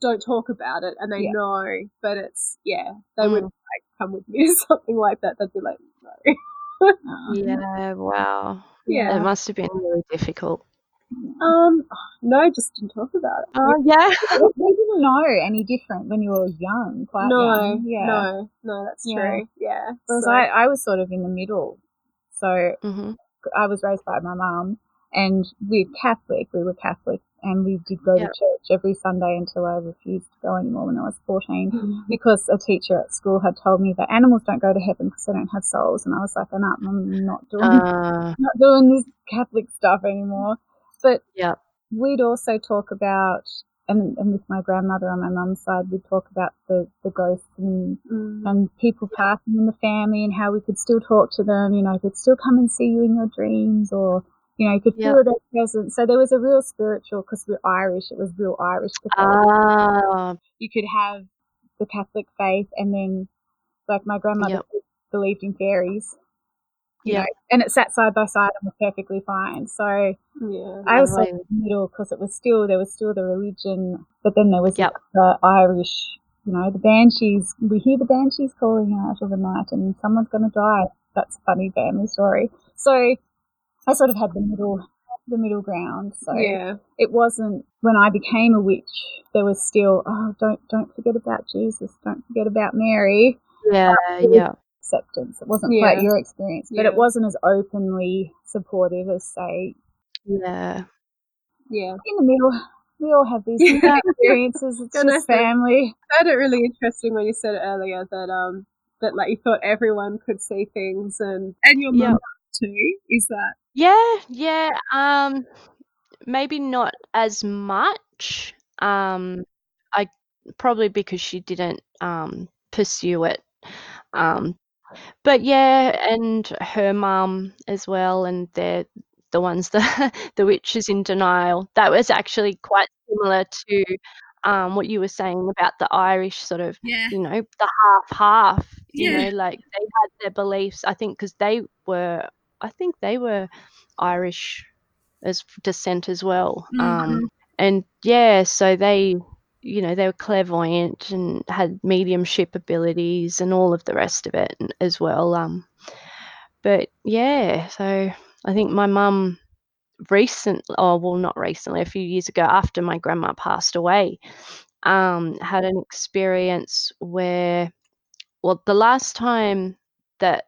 Speaker 1: don't talk about it and they
Speaker 2: Yeah.
Speaker 1: know, but it's, yeah, they would
Speaker 3: Mm.
Speaker 1: like come with me [laughs] to something like that. They'd be like, no. [laughs]
Speaker 3: Yeah. Wow.
Speaker 1: Yeah.
Speaker 3: It must have been really difficult.
Speaker 1: Um, no, just didn't talk about it.
Speaker 3: Oh, yeah. [laughs]
Speaker 2: We didn't know any different when you were young, quite
Speaker 1: no,
Speaker 2: young. Yeah.
Speaker 1: no, no, that's
Speaker 2: Yeah.
Speaker 1: true. Yeah.
Speaker 2: Whereas
Speaker 1: so-
Speaker 2: I, I was sort of in the middle. So
Speaker 3: hmm
Speaker 2: I was raised by my mum, and we're Catholic. We were Catholic, and we did go
Speaker 3: Yep.
Speaker 2: to church every Sunday until I refused to go anymore when I was 14 [laughs] because a teacher at school had told me that animals don't go to heaven because they don't have souls. And I was like, "Oh, no, I'm not doing,
Speaker 3: Uh, [laughs]
Speaker 2: not doing this Catholic stuff anymore. But
Speaker 3: Yep.
Speaker 2: we'd also talk about, and, and with my grandmother on my mum's side, we'd talk about the, the ghosts and
Speaker 1: Mm.
Speaker 2: and people passing in the family and how we could still talk to them, you know, could still come and see you in your dreams or, you know, you could
Speaker 3: Yeah.
Speaker 2: feel their presence. So there was a real spiritual, because we're Irish, it was real Irish.
Speaker 3: Ah,
Speaker 2: you could have the Catholic faith and then, like my grandmother
Speaker 3: Yep.
Speaker 2: believed in fairies.
Speaker 4: You
Speaker 3: Yeah.
Speaker 4: know, and it sat side by side and was perfectly fine. So
Speaker 1: Yeah.
Speaker 4: I was like in the middle because it was still there was still the religion, but then there was
Speaker 3: Yep.
Speaker 4: the Irish, you know, the banshees. We hear the banshees calling out of the night, and someone's going to die. That's a funny family story. So I sort of had the middle, the middle ground. So
Speaker 1: Yeah.
Speaker 4: it wasn't when I became a witch. There was still, oh, don't don't forget about Jesus. Don't forget about Mary.
Speaker 3: Yeah, yeah.
Speaker 4: Acceptance. It wasn't
Speaker 1: Yeah.
Speaker 4: quite your experience, but
Speaker 1: Yeah.
Speaker 4: it wasn't as openly supportive as say
Speaker 3: Yeah.
Speaker 1: Yeah.
Speaker 4: in the middle. We all have these [laughs]
Speaker 1: Yeah.
Speaker 4: experiences. It's
Speaker 1: Gonna
Speaker 4: just
Speaker 1: say-
Speaker 4: family.
Speaker 1: I found it really interesting when you said earlier that um that like you thought everyone could see things and and your
Speaker 3: Yeah.
Speaker 1: mum too. Is that
Speaker 3: Yeah, yeah. Um, maybe not as much. Um, I probably because she didn't um pursue it. Um, but yeah, and her mum as well, and they're the ones that [laughs] the witches in denial. That was actually quite similar to um what you were saying about the Irish sort of
Speaker 1: yeah
Speaker 3: you know the half half you
Speaker 1: Yeah.
Speaker 3: know like they had their beliefs i think because they were i think they were irish as descent as well um and yeah so they you know they were clairvoyant and had mediumship abilities and all of the rest of it as well um but yeah so i think my mum recent oh well not recently a few years ago after my grandma passed away um had an experience where well the last time that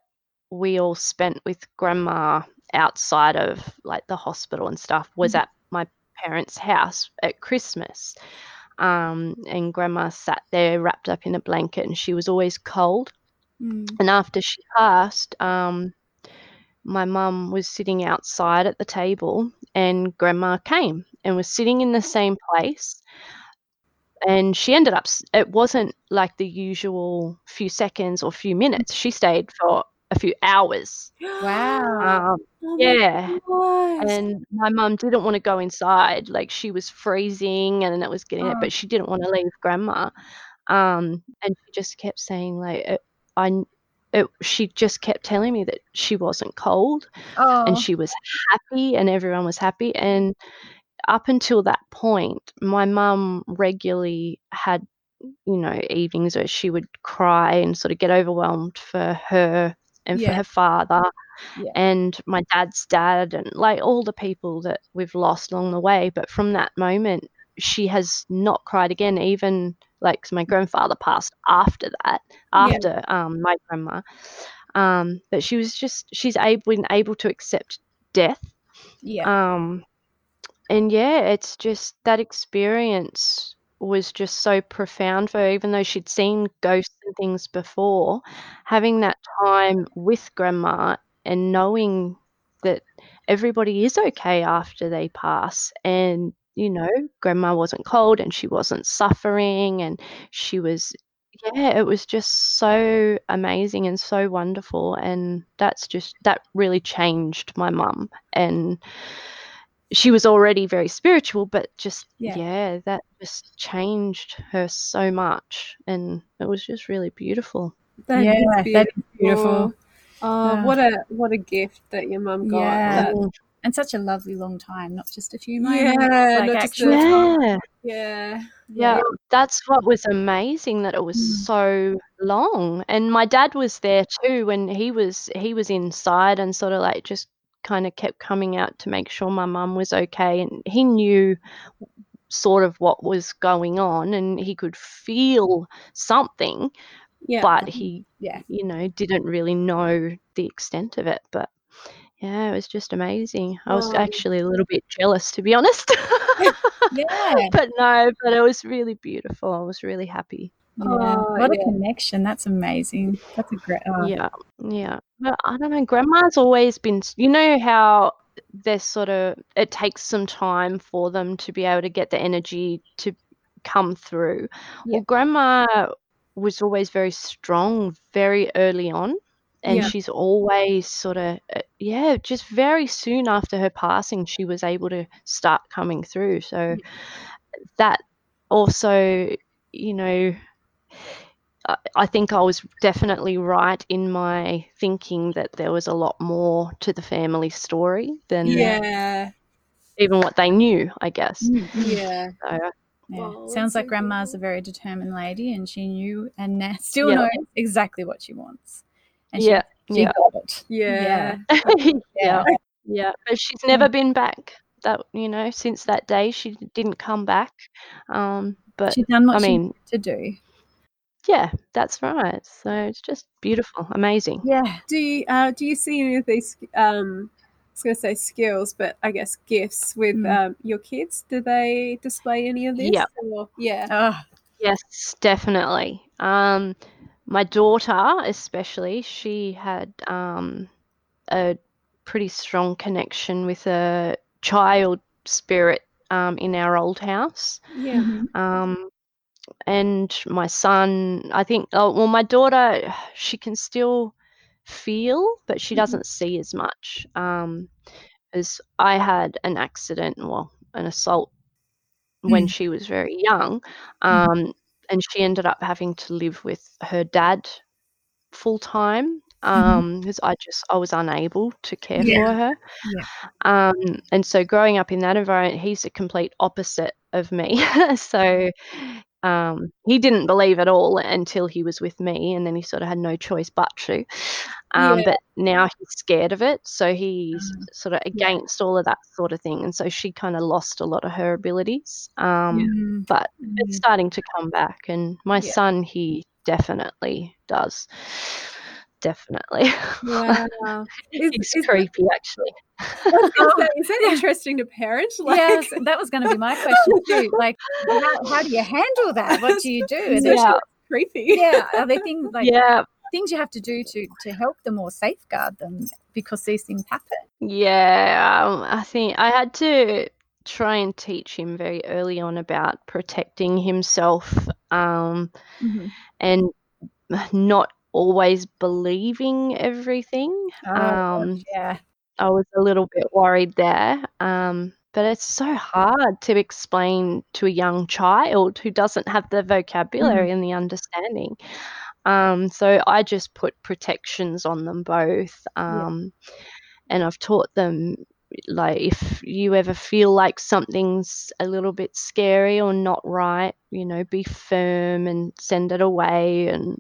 Speaker 3: we all spent with grandma outside of like the hospital and stuff was at my parents house at christmas um and grandma sat there wrapped up in a blanket and she was always cold
Speaker 2: Mm.
Speaker 3: and after she passed, um, my mum was sitting outside at the table, and grandma came and was sitting in the same place. And she ended up, it wasn't like the usual few seconds or few minutes. She stayed for a few hours.
Speaker 2: Wow.
Speaker 3: Um,
Speaker 1: Oh
Speaker 3: yeah. And my mum didn't want to go inside. Like she was freezing and it was getting it,
Speaker 4: Oh.
Speaker 3: but she didn't want to leave grandma. Um, and she just kept saying like, it, I, it, she just kept telling me that she wasn't cold
Speaker 4: Oh,
Speaker 3: and she was happy and everyone was happy. And up until that point, my mum regularly had, you know, evenings where she would cry and sort of get overwhelmed for her and for her father
Speaker 4: Yeah.
Speaker 3: and my dad's dad and like all the people that we've lost along the way. But from that moment, she has not cried again, even like my grandfather passed after that, after um, my grandma. Um, but she was just, she's able, been able to accept death
Speaker 2: Yeah.
Speaker 3: um, and yeah, it's just that experience was just so profound for her, even though she'd seen ghosts and things before. Having that time with grandma and knowing that everybody is okay after they pass, and you know, grandma wasn't cold and she wasn't suffering, and she was. Yeah, it was just so amazing and so wonderful, and that's just that really changed my mum and she was already very spiritual, but just
Speaker 2: Yeah.
Speaker 3: yeah. that just changed her so much, and it was just really beautiful.
Speaker 1: That
Speaker 2: yeah,
Speaker 1: is
Speaker 2: that is beautiful.
Speaker 1: beautiful. Oh,
Speaker 2: Yeah.
Speaker 1: what a what a gift that your mum got.
Speaker 2: Yeah.
Speaker 1: That-
Speaker 3: Mm.
Speaker 2: And such a lovely long time, not just a few
Speaker 1: Yeah,
Speaker 2: moments. like
Speaker 1: not just a-
Speaker 2: actual time.
Speaker 3: yeah,
Speaker 1: yeah.
Speaker 3: yeah, that's what was amazing that it was
Speaker 2: Mm.
Speaker 3: so long. And my dad was there too when he was he was inside and sort of like just kind of kept coming out to make sure my mum was okay, and he knew sort of what was going on and he could feel something
Speaker 1: Yeah.
Speaker 3: but mm-hmm. he
Speaker 2: Yeah.
Speaker 3: you know didn't really know the extent of it but yeah it was just amazing i was
Speaker 1: Wow.
Speaker 3: actually a little bit jealous to be honest [laughs]
Speaker 2: Yeah. [laughs]
Speaker 3: but no but it was really beautiful i was really happy
Speaker 2: Yeah.
Speaker 1: Oh,
Speaker 2: what a connection. That's amazing. That's a great. Oh,
Speaker 3: yeah yeah but i don't know grandma's always been you know how they're sort of it takes some time for them to be able to get the energy to come through
Speaker 2: Yeah.
Speaker 3: well grandma was always very strong very early on and
Speaker 1: Yeah.
Speaker 3: she's always sort of uh, yeah just very soon after her passing she was able to start coming through so that also you know I- I think I was definitely right in my thinking that there was a lot more to the family story than
Speaker 1: Yeah.
Speaker 3: even what they knew, I guess.
Speaker 2: Mm, mm.
Speaker 1: Yeah.
Speaker 3: So,
Speaker 2: Yeah.
Speaker 1: Oh,
Speaker 2: Sounds like grandma's a very determined lady and she knew and na- [laughs] still
Speaker 3: Yeah.
Speaker 2: knows exactly what she wants. And she,
Speaker 3: yeah,
Speaker 2: she
Speaker 3: yeah,
Speaker 2: got it.
Speaker 1: Yeah.
Speaker 3: yeah, [laughs] yeah. But she's never been back. That you know, since that day, she didn't come back. Um, but
Speaker 2: She's done what
Speaker 3: I
Speaker 2: she
Speaker 3: mean,
Speaker 2: to do.
Speaker 3: Yeah, that's right. So it's just beautiful, amazing.
Speaker 2: Yeah.
Speaker 1: Do you uh, do you see any of these? Um, I was going to say skills, but I guess gifts with
Speaker 2: Mm.
Speaker 1: um, your kids. Do they display any of this?
Speaker 3: Yep.
Speaker 1: Or, yeah.
Speaker 2: Oh,
Speaker 3: Yes, definitely. Um, my daughter, especially, she had um, a pretty strong connection with a child spirit um, in our old house.
Speaker 1: Yeah.
Speaker 2: mhm.
Speaker 3: Um, and my son, I think, oh, well, my daughter, she can still feel, but she
Speaker 2: Mhm.
Speaker 3: doesn't see as much. Um, as I had an accident, well, an assault when
Speaker 2: Mm.
Speaker 3: she was very young, um, and she ended up having to live with her dad full time um because I just I was unable to care
Speaker 2: Yeah.
Speaker 3: for her.
Speaker 2: Yeah.
Speaker 3: Um and so growing up in that environment he's a complete opposite of me. [laughs] so um he didn't believe at all until he was with me and then he sort of had no choice but to. Um
Speaker 1: Yeah.
Speaker 3: but now he's scared of it so he's
Speaker 2: Mm.
Speaker 3: sort of against all of that sort of thing and so she kind of lost a lot of her abilities. Um
Speaker 2: Mm,
Speaker 3: but
Speaker 2: mm.
Speaker 3: it's starting to come back and my
Speaker 2: Yeah.
Speaker 3: son he definitely does definitely [laughs]
Speaker 1: Wow. Is,
Speaker 3: he's
Speaker 1: is,
Speaker 3: creepy actually
Speaker 1: is that, is that interesting to parent? Like,
Speaker 2: yes, that was going to be my question too. [laughs] Like, how, how do you handle that? What do you do?
Speaker 3: Yeah.
Speaker 1: creepy.
Speaker 2: yeah, are there things like [laughs]
Speaker 3: yeah
Speaker 2: things you have to do to to help them or safeguard them because these things happen?
Speaker 3: yeah um, i think i had to try and teach him very early on about protecting himself um
Speaker 2: Mhm.
Speaker 3: and not always believing everything
Speaker 2: Oh,
Speaker 3: um
Speaker 2: yeah,
Speaker 3: I was a little bit worried there. Um, but it's so hard to explain to a young child who doesn't have the vocabulary and the understanding. Um, so I just put protections on them both.
Speaker 2: Yeah.
Speaker 3: Um, And I've taught them, like, if you ever feel like something's a little bit scary or not right, you know, be firm and send it away and,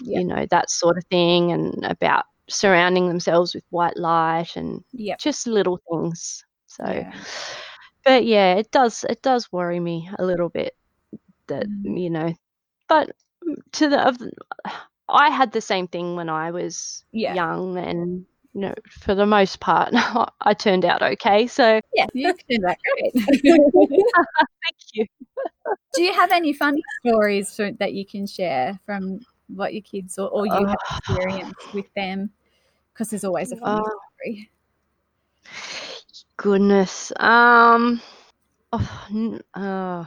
Speaker 2: Yeah.
Speaker 3: you know, that sort of thing. And about surrounding themselves with white light and
Speaker 2: Yep.
Speaker 3: just little things. So,
Speaker 2: Yeah.
Speaker 3: but yeah, it does it does worry me a little bit that
Speaker 2: Mm.
Speaker 3: you know, but to the of, I had the same thing when I was
Speaker 2: Yeah.
Speaker 3: young, and for the most part, [laughs] I turned out okay. So
Speaker 2: Yeah, you did that great. [laughs]
Speaker 3: thank you.
Speaker 2: Do you have any funny stories for, that you can share from what your kids or, or you have
Speaker 3: Oh.
Speaker 2: experienced with them? Because there's always a funny
Speaker 3: Oh.
Speaker 2: story.
Speaker 3: Goodness. Um. Oh, uh,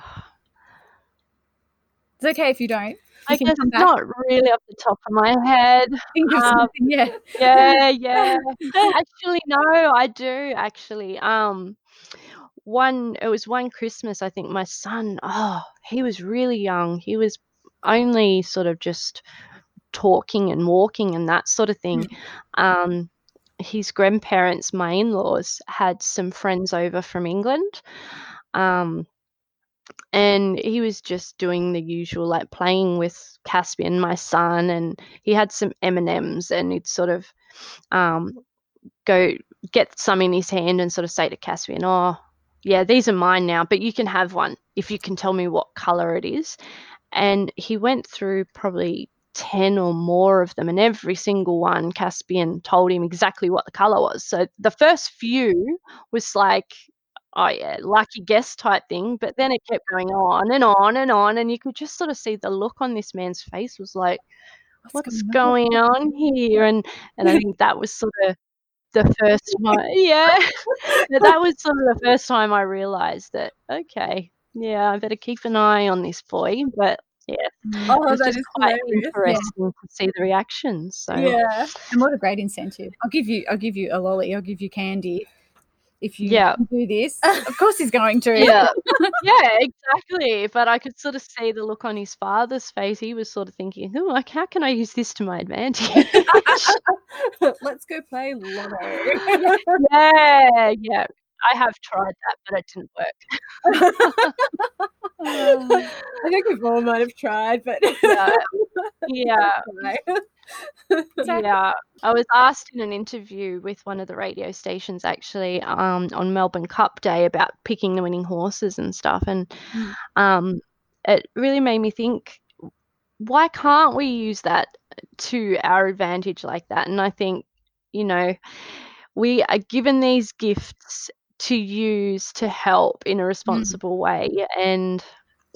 Speaker 2: It's okay if you don't.
Speaker 3: I
Speaker 2: can
Speaker 3: guess not really off the top of my head. Um,
Speaker 2: yeah.
Speaker 3: yeah, yeah. [laughs] actually, no, I do actually. Um, one it was one Christmas. I think my son. Oh, he was really young. He was only sort of just talking and walking and that sort of thing. Um, his grandparents, my in-laws, had some friends over from England. Um, and he was just doing the usual like playing with caspian my son and he had some m&ms and he'd sort of um, go get some in his hand and sort of say to caspian oh yeah these are mine now but you can have one if you can tell me what color it is. And he went through probably 10 or more of them and every single one caspian told him exactly what the color was. So the first few was like oh yeah, lucky guess type thing. But then it [laughs] kept going on and on and on, and you could just sort of see the look on this man's face was like, "What's going on here?" And and I think that was sort of the first time, [laughs] yeah, [laughs] that was sort of the first time I realised that okay, yeah, I better keep an eye on this boy. But yeah, mm,
Speaker 1: Oh,
Speaker 3: it was just quite interesting to see the reactions. So
Speaker 1: Yeah.
Speaker 2: And what a great incentive. I'll give you I'll give you a lolly, I'll give you candy.
Speaker 4: If you
Speaker 3: Yeah.
Speaker 4: do this. [laughs] Of course, he's going to.
Speaker 3: yeah [laughs] yeah exactly but i could sort of see the look on his father's face he was sort of thinking oh like how can i use this to my advantage [laughs]
Speaker 1: Let's go play Lotto.
Speaker 3: yeah yeah i have tried that but it didn't work.
Speaker 1: I think we all might have tried, but [laughs]
Speaker 3: yeah. Yeah. [laughs] [laughs] Yeah. I was asked in an interview with one of the radio stations actually um, on melbourne cup day about picking the winning horses and stuff and
Speaker 4: Mm.
Speaker 3: um, it really made me think why can't we use that to our advantage like that? And i think you know we are given these gifts to use to help in a mm. responsible way and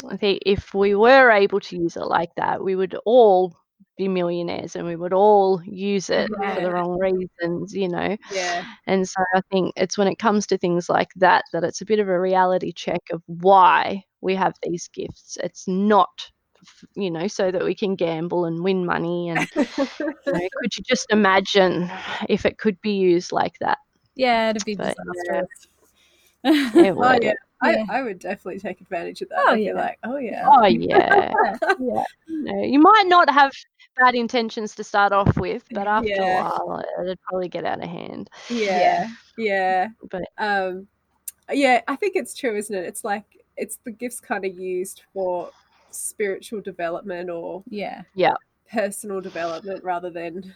Speaker 3: i think if we were able to use it like that we would all be millionaires and we would all use it for the wrong reasons you know
Speaker 1: yeah,
Speaker 3: and so I think it's when it comes to things like that that it's a bit of a reality check of why we have these gifts. It's not, you know, so that we can gamble and win money. And you know, could you just imagine if it could be used like that? [laughs]
Speaker 4: Yeah, it'd be
Speaker 3: But,
Speaker 4: disastrous.
Speaker 3: It
Speaker 1: oh
Speaker 3: would.
Speaker 1: yeah. I, I would definitely take advantage of that.
Speaker 4: Oh,
Speaker 1: I'd be
Speaker 4: yeah.
Speaker 1: like, oh yeah.
Speaker 3: Oh yeah, [laughs] yeah. You, you might not have bad intentions to start off with, but after
Speaker 1: Yeah.
Speaker 3: a while, it'd probably get out of hand.
Speaker 1: yeah, yeah.
Speaker 3: But
Speaker 1: Um, yeah, I think it's true, isn't it? It's like it's the gifts kind of used for spiritual development or
Speaker 4: yeah. Yeah.
Speaker 1: personal development rather than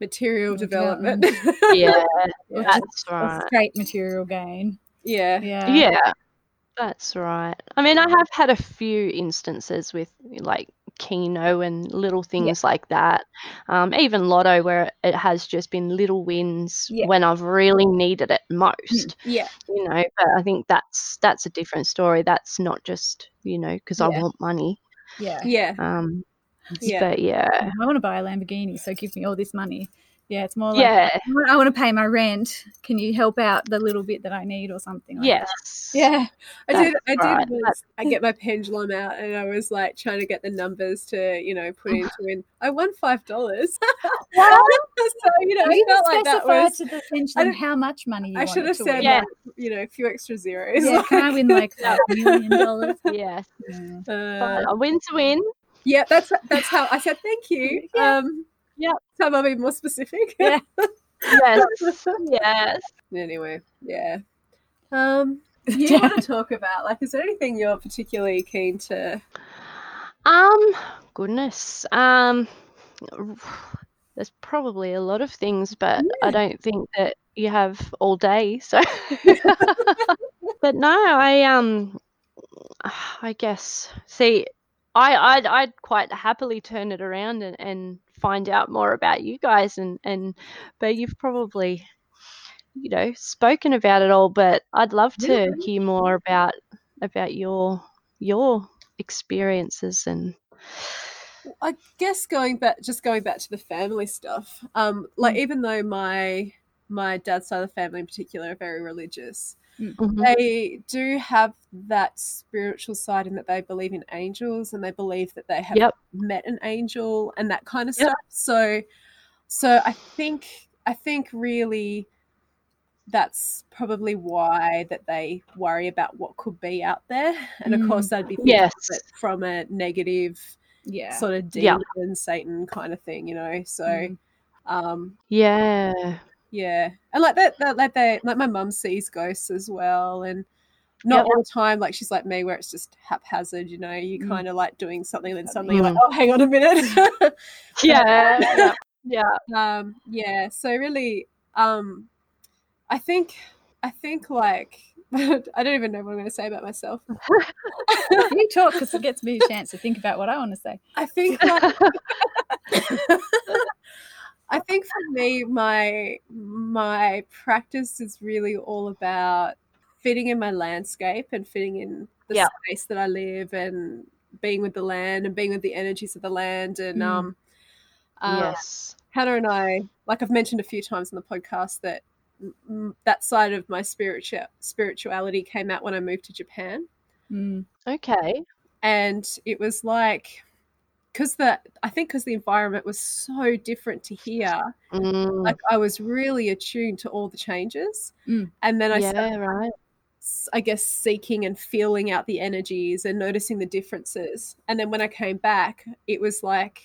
Speaker 1: material
Speaker 4: Development.
Speaker 1: development.
Speaker 3: yeah,
Speaker 1: Yeah. [laughs]
Speaker 3: that's right.
Speaker 4: straight material gain.
Speaker 1: Yeah.
Speaker 4: Yeah.
Speaker 3: Yeah, that's right. I mean, I have had a few instances with like Keno and little things like that. Um, even Lotto, where it has just been little wins
Speaker 4: Yeah.
Speaker 3: when I've really needed it most.
Speaker 1: Yeah.
Speaker 3: You know, but I think that's that's a different story. That's not just you know because I want money.
Speaker 4: Yeah.
Speaker 1: Yeah.
Speaker 3: Um,
Speaker 1: Yeah.
Speaker 3: but yeah,
Speaker 4: I want to buy a Lamborghini, so give me all this money. Yeah, it's more like
Speaker 3: yeah,
Speaker 4: I want- to pay my rent. Can you help out the little bit that I need or something? Like
Speaker 3: yes,
Speaker 1: Yeah, I did. I
Speaker 3: That's
Speaker 1: did.
Speaker 3: right.
Speaker 1: once. I get my pendulum out, and I was like trying to get the numbers to, you know, put into in. I won five dollars. [laughs] Wow. so you know,
Speaker 4: that?
Speaker 1: I
Speaker 4: You
Speaker 1: felt like that was.
Speaker 4: to the pendulum how much money you
Speaker 1: I should have said.
Speaker 3: Yeah.
Speaker 1: like, you know, a few extra zeros.
Speaker 4: Yeah, [laughs] can I win like a million [laughs] dollars?
Speaker 3: yes.
Speaker 4: Yeah.
Speaker 1: Uh,
Speaker 3: a win to win.
Speaker 1: yeah, that's that's how I said thank you.
Speaker 4: Yeah.
Speaker 1: Um,
Speaker 3: Yep.
Speaker 1: So I'll be more specific.
Speaker 4: Yeah. [laughs]
Speaker 3: Yes, yes.
Speaker 1: anyway, yeah. Um, you [laughs] want to talk about like, is there anything you're particularly keen to?
Speaker 3: Um, goodness. Um, there's probably a lot of things, but I don't think that you have all day. So, [laughs] but no, I um, I guess see, I I'd, I'd quite happily turn it around and, and find out more about you guys and and, but you've probably, you know, spoken about it all. But I'd love to hear more about about your your experiences and
Speaker 1: I guess going back, just going back to the family stuff. Um, like even though my my dad's side of the family in particular are very religious,
Speaker 3: Mhm.
Speaker 1: they do have that spiritual side in that they believe in angels and they believe that they have
Speaker 3: Yep.
Speaker 1: met an angel and that kind of
Speaker 3: Yep.
Speaker 1: stuff. So, so I think I think really that's probably why that they worry about what could be out there, and of
Speaker 4: Mm.
Speaker 1: course they'd be thinking
Speaker 3: Yes.
Speaker 1: from a negative
Speaker 4: Yeah.
Speaker 1: sort of
Speaker 3: Yeah.
Speaker 1: demon Satan kind of thing, you know. So,
Speaker 4: Mm.
Speaker 1: um,
Speaker 3: yeah
Speaker 1: yeah, and like that, that like they like my mum sees ghosts as well, and not
Speaker 3: Yep.
Speaker 1: all the time. Like she's like me, where it's just haphazard, you know. You
Speaker 4: Mm.
Speaker 1: kind of like doing something, then suddenly you're like,
Speaker 3: Mm.
Speaker 1: oh, hang on a minute. [laughs]
Speaker 3: yeah yeah [laughs]
Speaker 1: um, yeah. So really, um, I think, I think like. [laughs] I don't even know what I'm going to say about myself.
Speaker 4: you talk because it gets me a chance to think about what I want to say.
Speaker 1: I think like, I think for me my my practice is really all about fitting in my landscape and fitting in the
Speaker 3: Yeah.
Speaker 1: space that I live and being with the land and being with the energies of the land and
Speaker 4: Mm.
Speaker 1: um uh,
Speaker 3: yes
Speaker 1: Hannah and I like I've mentioned a few times on the podcast that that side of my spiritual spirituality came out when I moved to Japan
Speaker 4: Mm.
Speaker 3: okay
Speaker 1: and it was like because the I think because the environment was so different to here,
Speaker 3: Mm,
Speaker 1: like I was really attuned to all the changes,
Speaker 2: Mm.
Speaker 1: and then I
Speaker 3: yeah,
Speaker 1: started,
Speaker 3: right.
Speaker 1: I guess, seeking and feeling out the energies and noticing the differences. And then when I came back, it was like,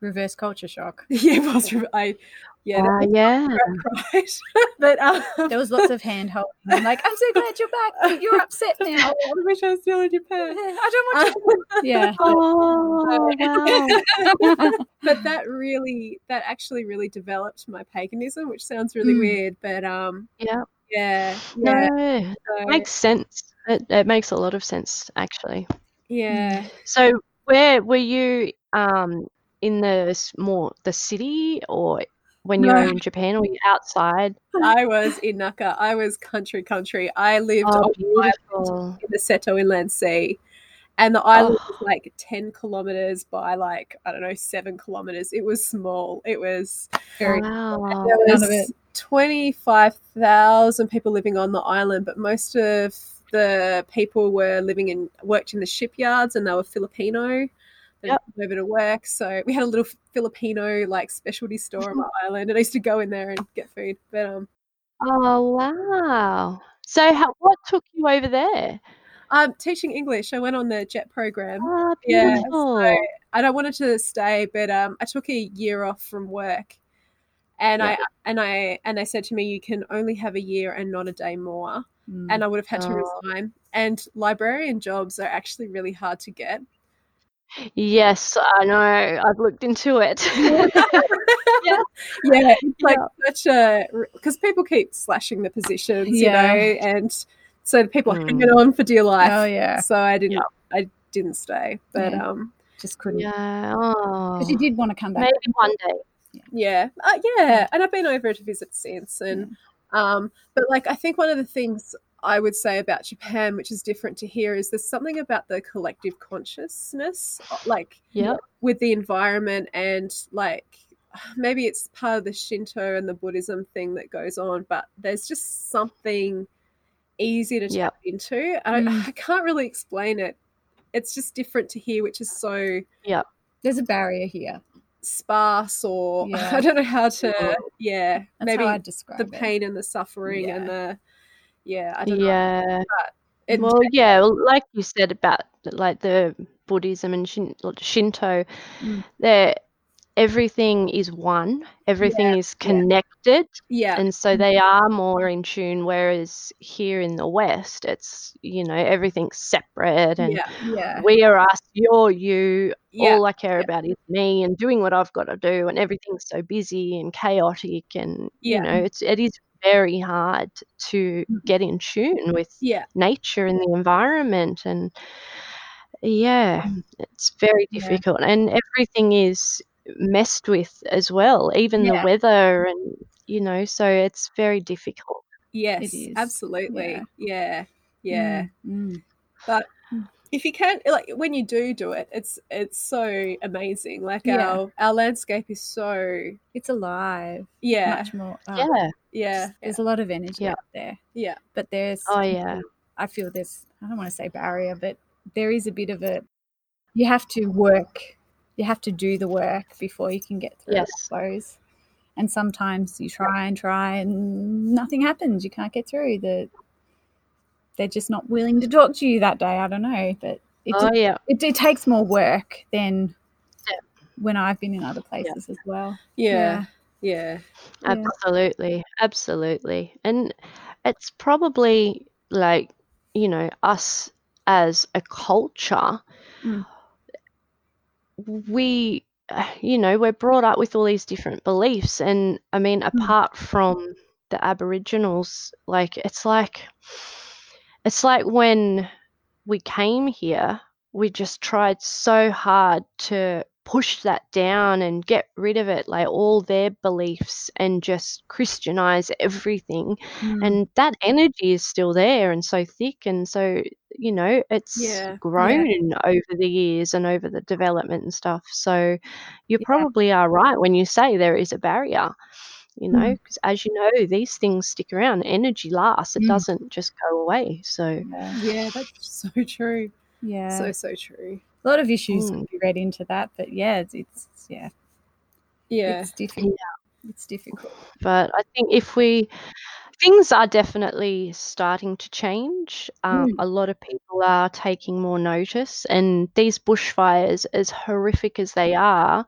Speaker 2: Reverse culture shock. [laughs]
Speaker 1: yeah, it was I, yeah,
Speaker 3: Ah,
Speaker 1: that
Speaker 3: yeah.
Speaker 1: right. [laughs] but um,
Speaker 2: There was lots of [laughs] hand holding. I'm like, I'm so glad you're back. You're upset [laughs] now.
Speaker 1: I wish I was still in Japan.
Speaker 2: I don't want you. Yeah.
Speaker 3: Oh, wow.
Speaker 1: but that really that actually really developed my paganism which sounds really
Speaker 2: Mm.
Speaker 1: weird but um
Speaker 3: Yeah.
Speaker 1: yeah yeah
Speaker 3: No,
Speaker 1: so,
Speaker 3: makes sense. It, it makes a lot of sense, actually.
Speaker 1: yeah
Speaker 3: So, where were you um, in the s- more the city, or when you were in Japan, or were you outside?
Speaker 1: i was in naka. I was country country. I lived
Speaker 3: Oh,
Speaker 1: on an island in the seto inland sea and the island
Speaker 3: Oh.
Speaker 1: was like 10 kilometers by like i don't know 7 kilometers. It was small. It was
Speaker 2: Very
Speaker 3: Wow.
Speaker 1: there was 25,000 people living on the island, but most of the people were living in, worked in the shipyards and they were Filipino.
Speaker 3: Yep.
Speaker 1: over to work. So we had a little Filipino like specialty store on [laughs] my island and I used to go in there and get food. But um,
Speaker 3: Oh, wow. So, how, what took you over there?
Speaker 1: I'm teaching English. I went on the JET program.
Speaker 3: Oh,
Speaker 1: Yeah,
Speaker 3: beautiful.
Speaker 1: so- and I wanted to stay, but um, I took a year off from work, and I and I and they said to me, you can only have a year and not a day more,
Speaker 2: Mm.
Speaker 1: and I would have had to
Speaker 3: Oh.
Speaker 1: resign. And librarian jobs are actually really hard to get.
Speaker 3: Yes, I know. I've looked into it. [laughs] [laughs]
Speaker 1: yeah, it's like such a because people keep slashing the positions,
Speaker 2: Yeah.
Speaker 1: you know, and so people are
Speaker 3: Mm.
Speaker 1: hanging on for dear life.
Speaker 2: Oh yeah.
Speaker 1: So I didn't, I didn't stay, but
Speaker 2: Yeah.
Speaker 1: um,
Speaker 2: Just couldn't.
Speaker 3: yeah. Oh.
Speaker 2: Because you did want to come back.
Speaker 3: Maybe one day.
Speaker 1: Yeah, uh, yeah, and I've been over to visit since, and um, but like I think one of the things I would say about Japan, which is different to here, is there's something about the collective consciousness, uh, like
Speaker 3: Yep.
Speaker 1: with the environment, and like maybe it's part of the Shinto and the Buddhism thing that goes on, but there's just something easy to
Speaker 3: Yep.
Speaker 1: tap into. I,
Speaker 2: Mm. [laughs]
Speaker 1: I can't really explain it. It's just different to here, which is so yeah.
Speaker 2: There's a barrier here.
Speaker 1: sparse or [laughs]
Speaker 2: Yeah.
Speaker 1: I don't know how to yeah
Speaker 2: That's
Speaker 1: maybe
Speaker 2: how I describe
Speaker 1: the
Speaker 2: it.
Speaker 1: pain and the suffering and the yeah I don't know
Speaker 3: Yeah.
Speaker 1: It-
Speaker 3: Well, yeah, well, like you said about like the Buddhism and Shin- Shinto,
Speaker 2: Mm.
Speaker 3: there everything is one, everything is connected,
Speaker 1: yeah
Speaker 3: and so they are more in tune. Whereas here in the West, it's you know everything's separate, and
Speaker 1: yeah
Speaker 2: Yeah.
Speaker 3: we are us, you're you.
Speaker 1: yeah
Speaker 3: All I care
Speaker 1: yeah.
Speaker 3: about is me and doing what I've got to do, and everything's so busy and chaotic, and
Speaker 1: Yeah.
Speaker 3: you know it's it is very hard to
Speaker 2: Mm.
Speaker 3: get in tune with
Speaker 1: yeah
Speaker 3: nature and the environment and yeah it's very
Speaker 2: Yeah.
Speaker 3: difficult and everything is messed with as well even
Speaker 2: Yeah.
Speaker 3: the weather and you know so it's very difficult
Speaker 1: yes
Speaker 2: is,
Speaker 1: absolutely
Speaker 2: yeah.
Speaker 1: yeah yeah
Speaker 2: Mm, mm.
Speaker 1: If you can't like when you do do it it's it's so amazing like
Speaker 2: Yeah.
Speaker 1: our our landscape is so
Speaker 2: It's alive.
Speaker 1: yeah
Speaker 2: Much more. oh,
Speaker 3: yeah
Speaker 1: yeah
Speaker 2: There's a lot of energy
Speaker 3: Yeah.
Speaker 2: out there.
Speaker 1: yeah
Speaker 2: But there's.
Speaker 3: oh yeah
Speaker 2: I feel there's. I don't want to say barrier, but there is a bit of a. You have to work. You have to do the work before you can get through.
Speaker 3: Yes.
Speaker 2: I suppose. And sometimes you try and try and nothing happens. You can't get through. The they're just not willing to talk to you that day. I don't know, but it,
Speaker 3: oh yeah
Speaker 2: it, it takes more work than
Speaker 3: Yeah.
Speaker 2: when I've been in other places as well.
Speaker 1: yeah yeah
Speaker 2: Yeah.
Speaker 3: absolutely absolutely and it's probably like you know us as a culture
Speaker 2: Mm.
Speaker 3: we you know we're brought up with all these different beliefs and i mean apart from the aboriginals like it's like it's like when we came here we just tried so hard to push that down and get rid of it like all their beliefs and just christianize everything.
Speaker 2: Mm.
Speaker 3: and that energy is still there and so thick and so you know it's
Speaker 1: Yeah,
Speaker 3: grown over the years and over the development and stuff. So you
Speaker 2: Yeah.
Speaker 3: probably are right when you say there is a barrier you know
Speaker 2: Mm.
Speaker 3: because as you know these things stick around energy lasts it
Speaker 2: Mm.
Speaker 3: doesn't just go away so
Speaker 2: yeah.
Speaker 1: yeah that's so true
Speaker 2: yeah.
Speaker 1: so so true
Speaker 4: a lot of issues
Speaker 3: Mm.
Speaker 4: can be read into that, but yeah, it's, it's yeah,
Speaker 1: Yeah.
Speaker 4: it's difficult. It's difficult.
Speaker 3: but I think if we things are definitely starting to change. Um,
Speaker 4: Mm.
Speaker 3: A lot of people are taking more notice, and these bushfires, as horrific as they are,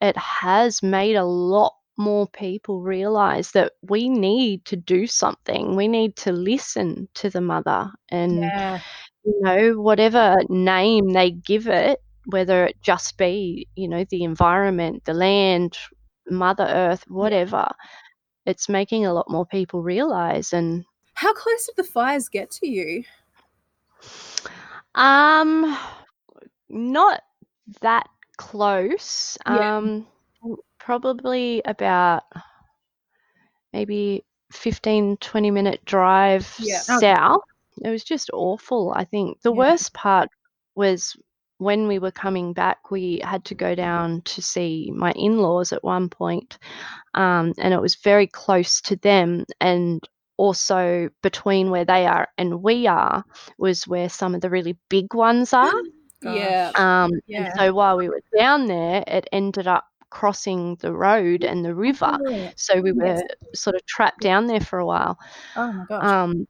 Speaker 3: it has made a lot more people realize that we need to do something. We need to listen to the mother, and
Speaker 4: Yeah,
Speaker 3: you know whatever name they give it, whether it just be you know the environment, the land, Mother Earth, whatever. It's making a lot more people realize and
Speaker 1: How close did the fires get to you?
Speaker 3: um not that close.
Speaker 1: Yeah.
Speaker 3: Um probably about maybe 15 20 minute drive
Speaker 1: Yeah.
Speaker 4: Oh.
Speaker 3: south. It was just awful. I think the
Speaker 4: Yeah.
Speaker 3: worst part was when we were coming back, we had to go down to see my in laws at one point, um, and it was very close to them. And also between where they are and we are was where some of the really big ones are. [gasps]
Speaker 1: Yeah.
Speaker 3: Um,
Speaker 4: Yeah.
Speaker 3: And so while we were down there, it ended up crossing the road and the river. So we were
Speaker 4: Yes.
Speaker 3: sort of trapped down there for a while.
Speaker 4: oh my gosh.
Speaker 3: Um,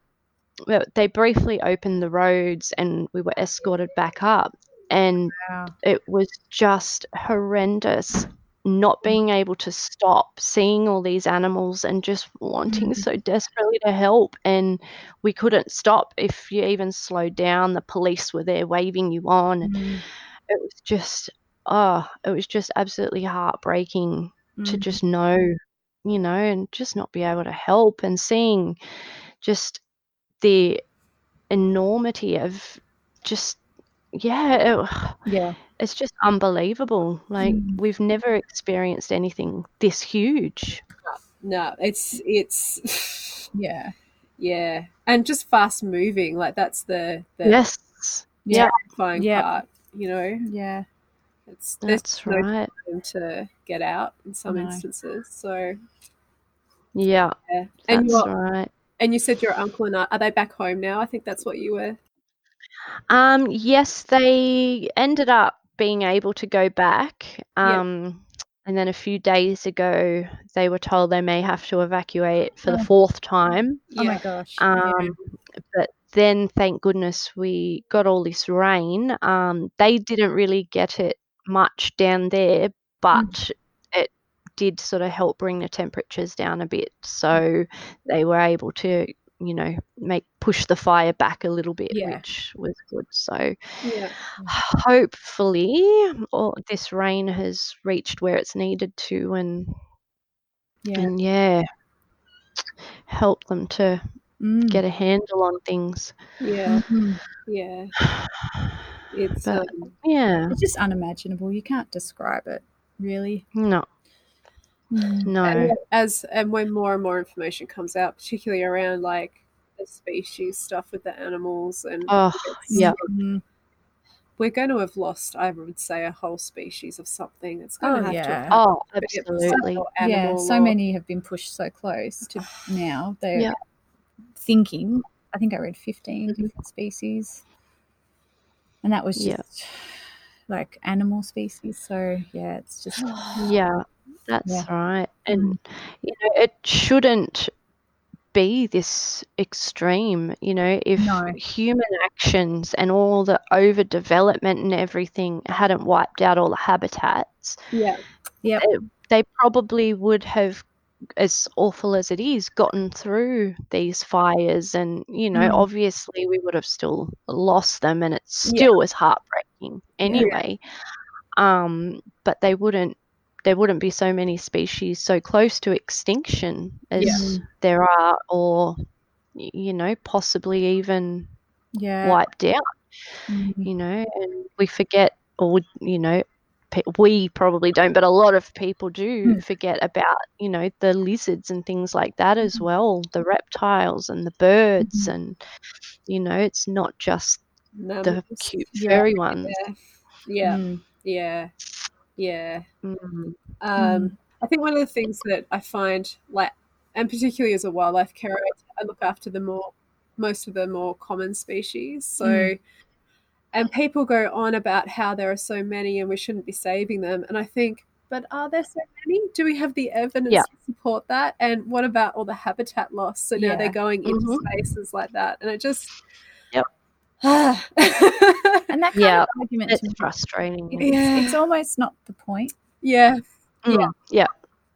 Speaker 3: they briefly opened the roads and we were escorted back up. And
Speaker 4: wow.
Speaker 3: it was just horrendous not being able to stop seeing all these animals and just wanting
Speaker 4: Mm.
Speaker 3: so desperately to help and we couldn't stop if you even slowed down the police were there waving you on
Speaker 4: Mm,
Speaker 3: it was just oh it was just absolutely heartbreaking to
Speaker 4: mm.
Speaker 3: just know you know and just not be able to help and seeing just the enormity of just yeah it,
Speaker 4: yeah.
Speaker 3: it's just unbelievable. Like
Speaker 4: Mm.
Speaker 3: we've never experienced anything this huge.
Speaker 1: No, it's it's [sighs]
Speaker 4: Yeah.
Speaker 1: yeah, and just fast moving. Like that's the the
Speaker 3: Yes.
Speaker 4: Yeah.
Speaker 1: terrifying
Speaker 4: Yeah.
Speaker 1: part. You know,
Speaker 4: Yeah.
Speaker 1: It's there's
Speaker 3: That's right.
Speaker 1: to get out in some
Speaker 4: No.
Speaker 1: instances. So
Speaker 3: Yeah,
Speaker 1: yeah, and
Speaker 3: that's
Speaker 1: your
Speaker 3: right.
Speaker 1: and you said your uncle and aunt are they back home now? I think that's what you were.
Speaker 3: Um, yes, they ended up being able to go back.
Speaker 1: Yeah.
Speaker 3: Um, and then a few days ago, they were told they may have to evacuate for the
Speaker 4: Oh.
Speaker 3: fourth time.
Speaker 4: Oh my gosh.
Speaker 3: Um, but then, thank goodness, we got all this rain. Um, they didn't really get it much down there, but it did sort of help bring the temperatures down a bit. So they were able to, you know, make push the fire back a little bit,
Speaker 1: Yeah.
Speaker 3: which was good. So
Speaker 1: Yeah,
Speaker 3: hopefully, all this rain has reached where it's needed to, and
Speaker 4: yeah.
Speaker 3: and yeah, help them to
Speaker 4: Mm.
Speaker 3: get a handle on things.
Speaker 1: yeah, [sighs]
Speaker 4: Mhm.
Speaker 1: yeah. [sighs] [sighs] It's
Speaker 3: But-
Speaker 1: um,
Speaker 3: Yeah,
Speaker 4: It's just unimaginable. You can't describe it, really.
Speaker 3: no,
Speaker 4: Mm.
Speaker 3: no,
Speaker 1: and as and when more and more information comes out, particularly around like the species stuff with the animals, and
Speaker 3: oh, yeah,
Speaker 4: Mhm.
Speaker 1: we're going to have lost, I would say, a whole species of something. It's going
Speaker 4: Oh,
Speaker 1: to have
Speaker 4: yeah.
Speaker 1: to
Speaker 3: oh, absolutely,
Speaker 4: Yeah, so
Speaker 1: or-
Speaker 4: many have been pushed so close to [sighs] now. They're
Speaker 3: Yeah.
Speaker 4: thinking. I think I read 15
Speaker 1: Mhm.
Speaker 4: different species, and that was just
Speaker 3: Yeah.
Speaker 4: like animal species. So yeah, it's just [sighs]
Speaker 3: yeah, that's
Speaker 4: Yeah.
Speaker 3: right. Mm-hmm. And you know, it shouldn't be this extreme. You know, if
Speaker 4: No.
Speaker 3: human actions and all the overdevelopment and everything hadn't wiped out all the habitats,
Speaker 1: Yeah, yeah,
Speaker 3: they probably would have as awful as it is gotten through these fires and you know
Speaker 4: Mm.
Speaker 3: obviously we would have still lost them and it
Speaker 1: Yeah.
Speaker 3: still was heartbreaking anyway um but they wouldn't there wouldn't be so many species so close to extinction as there are or you know possibly even
Speaker 4: yeah.
Speaker 3: wiped out
Speaker 4: Mm.
Speaker 3: you know, and we forget, or you know, we probably don't, but a lot of people do
Speaker 4: Mm.
Speaker 3: forget about, you know, the lizards and things like that as
Speaker 4: Mhm.
Speaker 3: well, the reptiles and the birds,
Speaker 4: Mhm.
Speaker 3: and you know, it's not just the
Speaker 1: mammals.
Speaker 3: cute
Speaker 4: Yeah.
Speaker 3: furry ones.
Speaker 1: Yeah, yeah,
Speaker 4: Mm.
Speaker 1: yeah, yeah.
Speaker 3: Mm.
Speaker 1: Um, I think one of the things that I find, like, and particularly as a wildlife carer, I look after the more, most of the more common species. So,
Speaker 4: Mm.
Speaker 1: And people go on about how there are so many and we shouldn't be saving them. And I think, but are there so many? Do we have the evidence
Speaker 3: Yeah.
Speaker 1: to support that? And what about all the habitat loss? So now
Speaker 2: Yeah.
Speaker 1: they're going into
Speaker 3: Mhm.
Speaker 1: spaces like that, and it just
Speaker 3: Yep. [sighs]
Speaker 2: And that kind
Speaker 3: Yeah,
Speaker 2: of argument
Speaker 3: It's frustrating.
Speaker 2: it's,
Speaker 1: Yeah.
Speaker 2: it's almost not the point.
Speaker 1: yeah,
Speaker 3: Mm, yeah,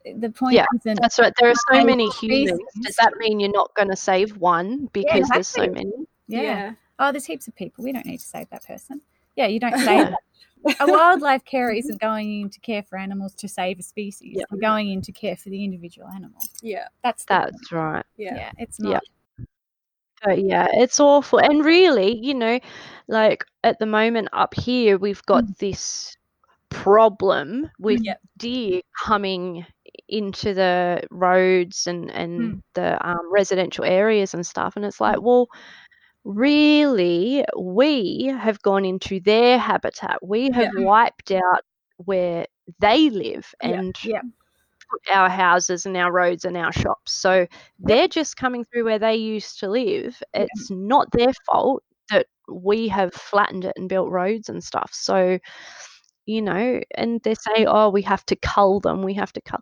Speaker 2: The point
Speaker 3: Yeah,
Speaker 2: isn't
Speaker 3: that's right. There are so
Speaker 2: Find
Speaker 3: many
Speaker 2: species.
Speaker 3: humans. Does that mean you're not going to save one because there's so
Speaker 2: exactly.
Speaker 3: many?
Speaker 2: yeah. Oh, there's heaps of people. We don't need to save that person. Yeah, you don't save that. [laughs] A wildlife carer isn't going in to care for animals to save a species.
Speaker 3: Yeah.
Speaker 2: They're going in to care for the individual animal.
Speaker 1: yeah,
Speaker 2: That's the point.
Speaker 3: That's right.
Speaker 1: yeah,
Speaker 2: yeah. It's
Speaker 3: Yeah.
Speaker 2: not.
Speaker 3: But yeah, it's awful. And really, you know, like at the moment up here, we've got this problem with
Speaker 1: Yep.
Speaker 3: deer coming into the roads and and
Speaker 2: Mm.
Speaker 3: the um, residential areas and stuff. And it's like, well, really, we have gone into their habitat. We have wiped out where they live and
Speaker 2: yeah.
Speaker 3: put our houses and our roads and our shops. So they're just coming through where they used to live. It's not their fault that we have flattened it and built roads and stuff. So, you know, and they say, oh, we have to cull them, we have to cull.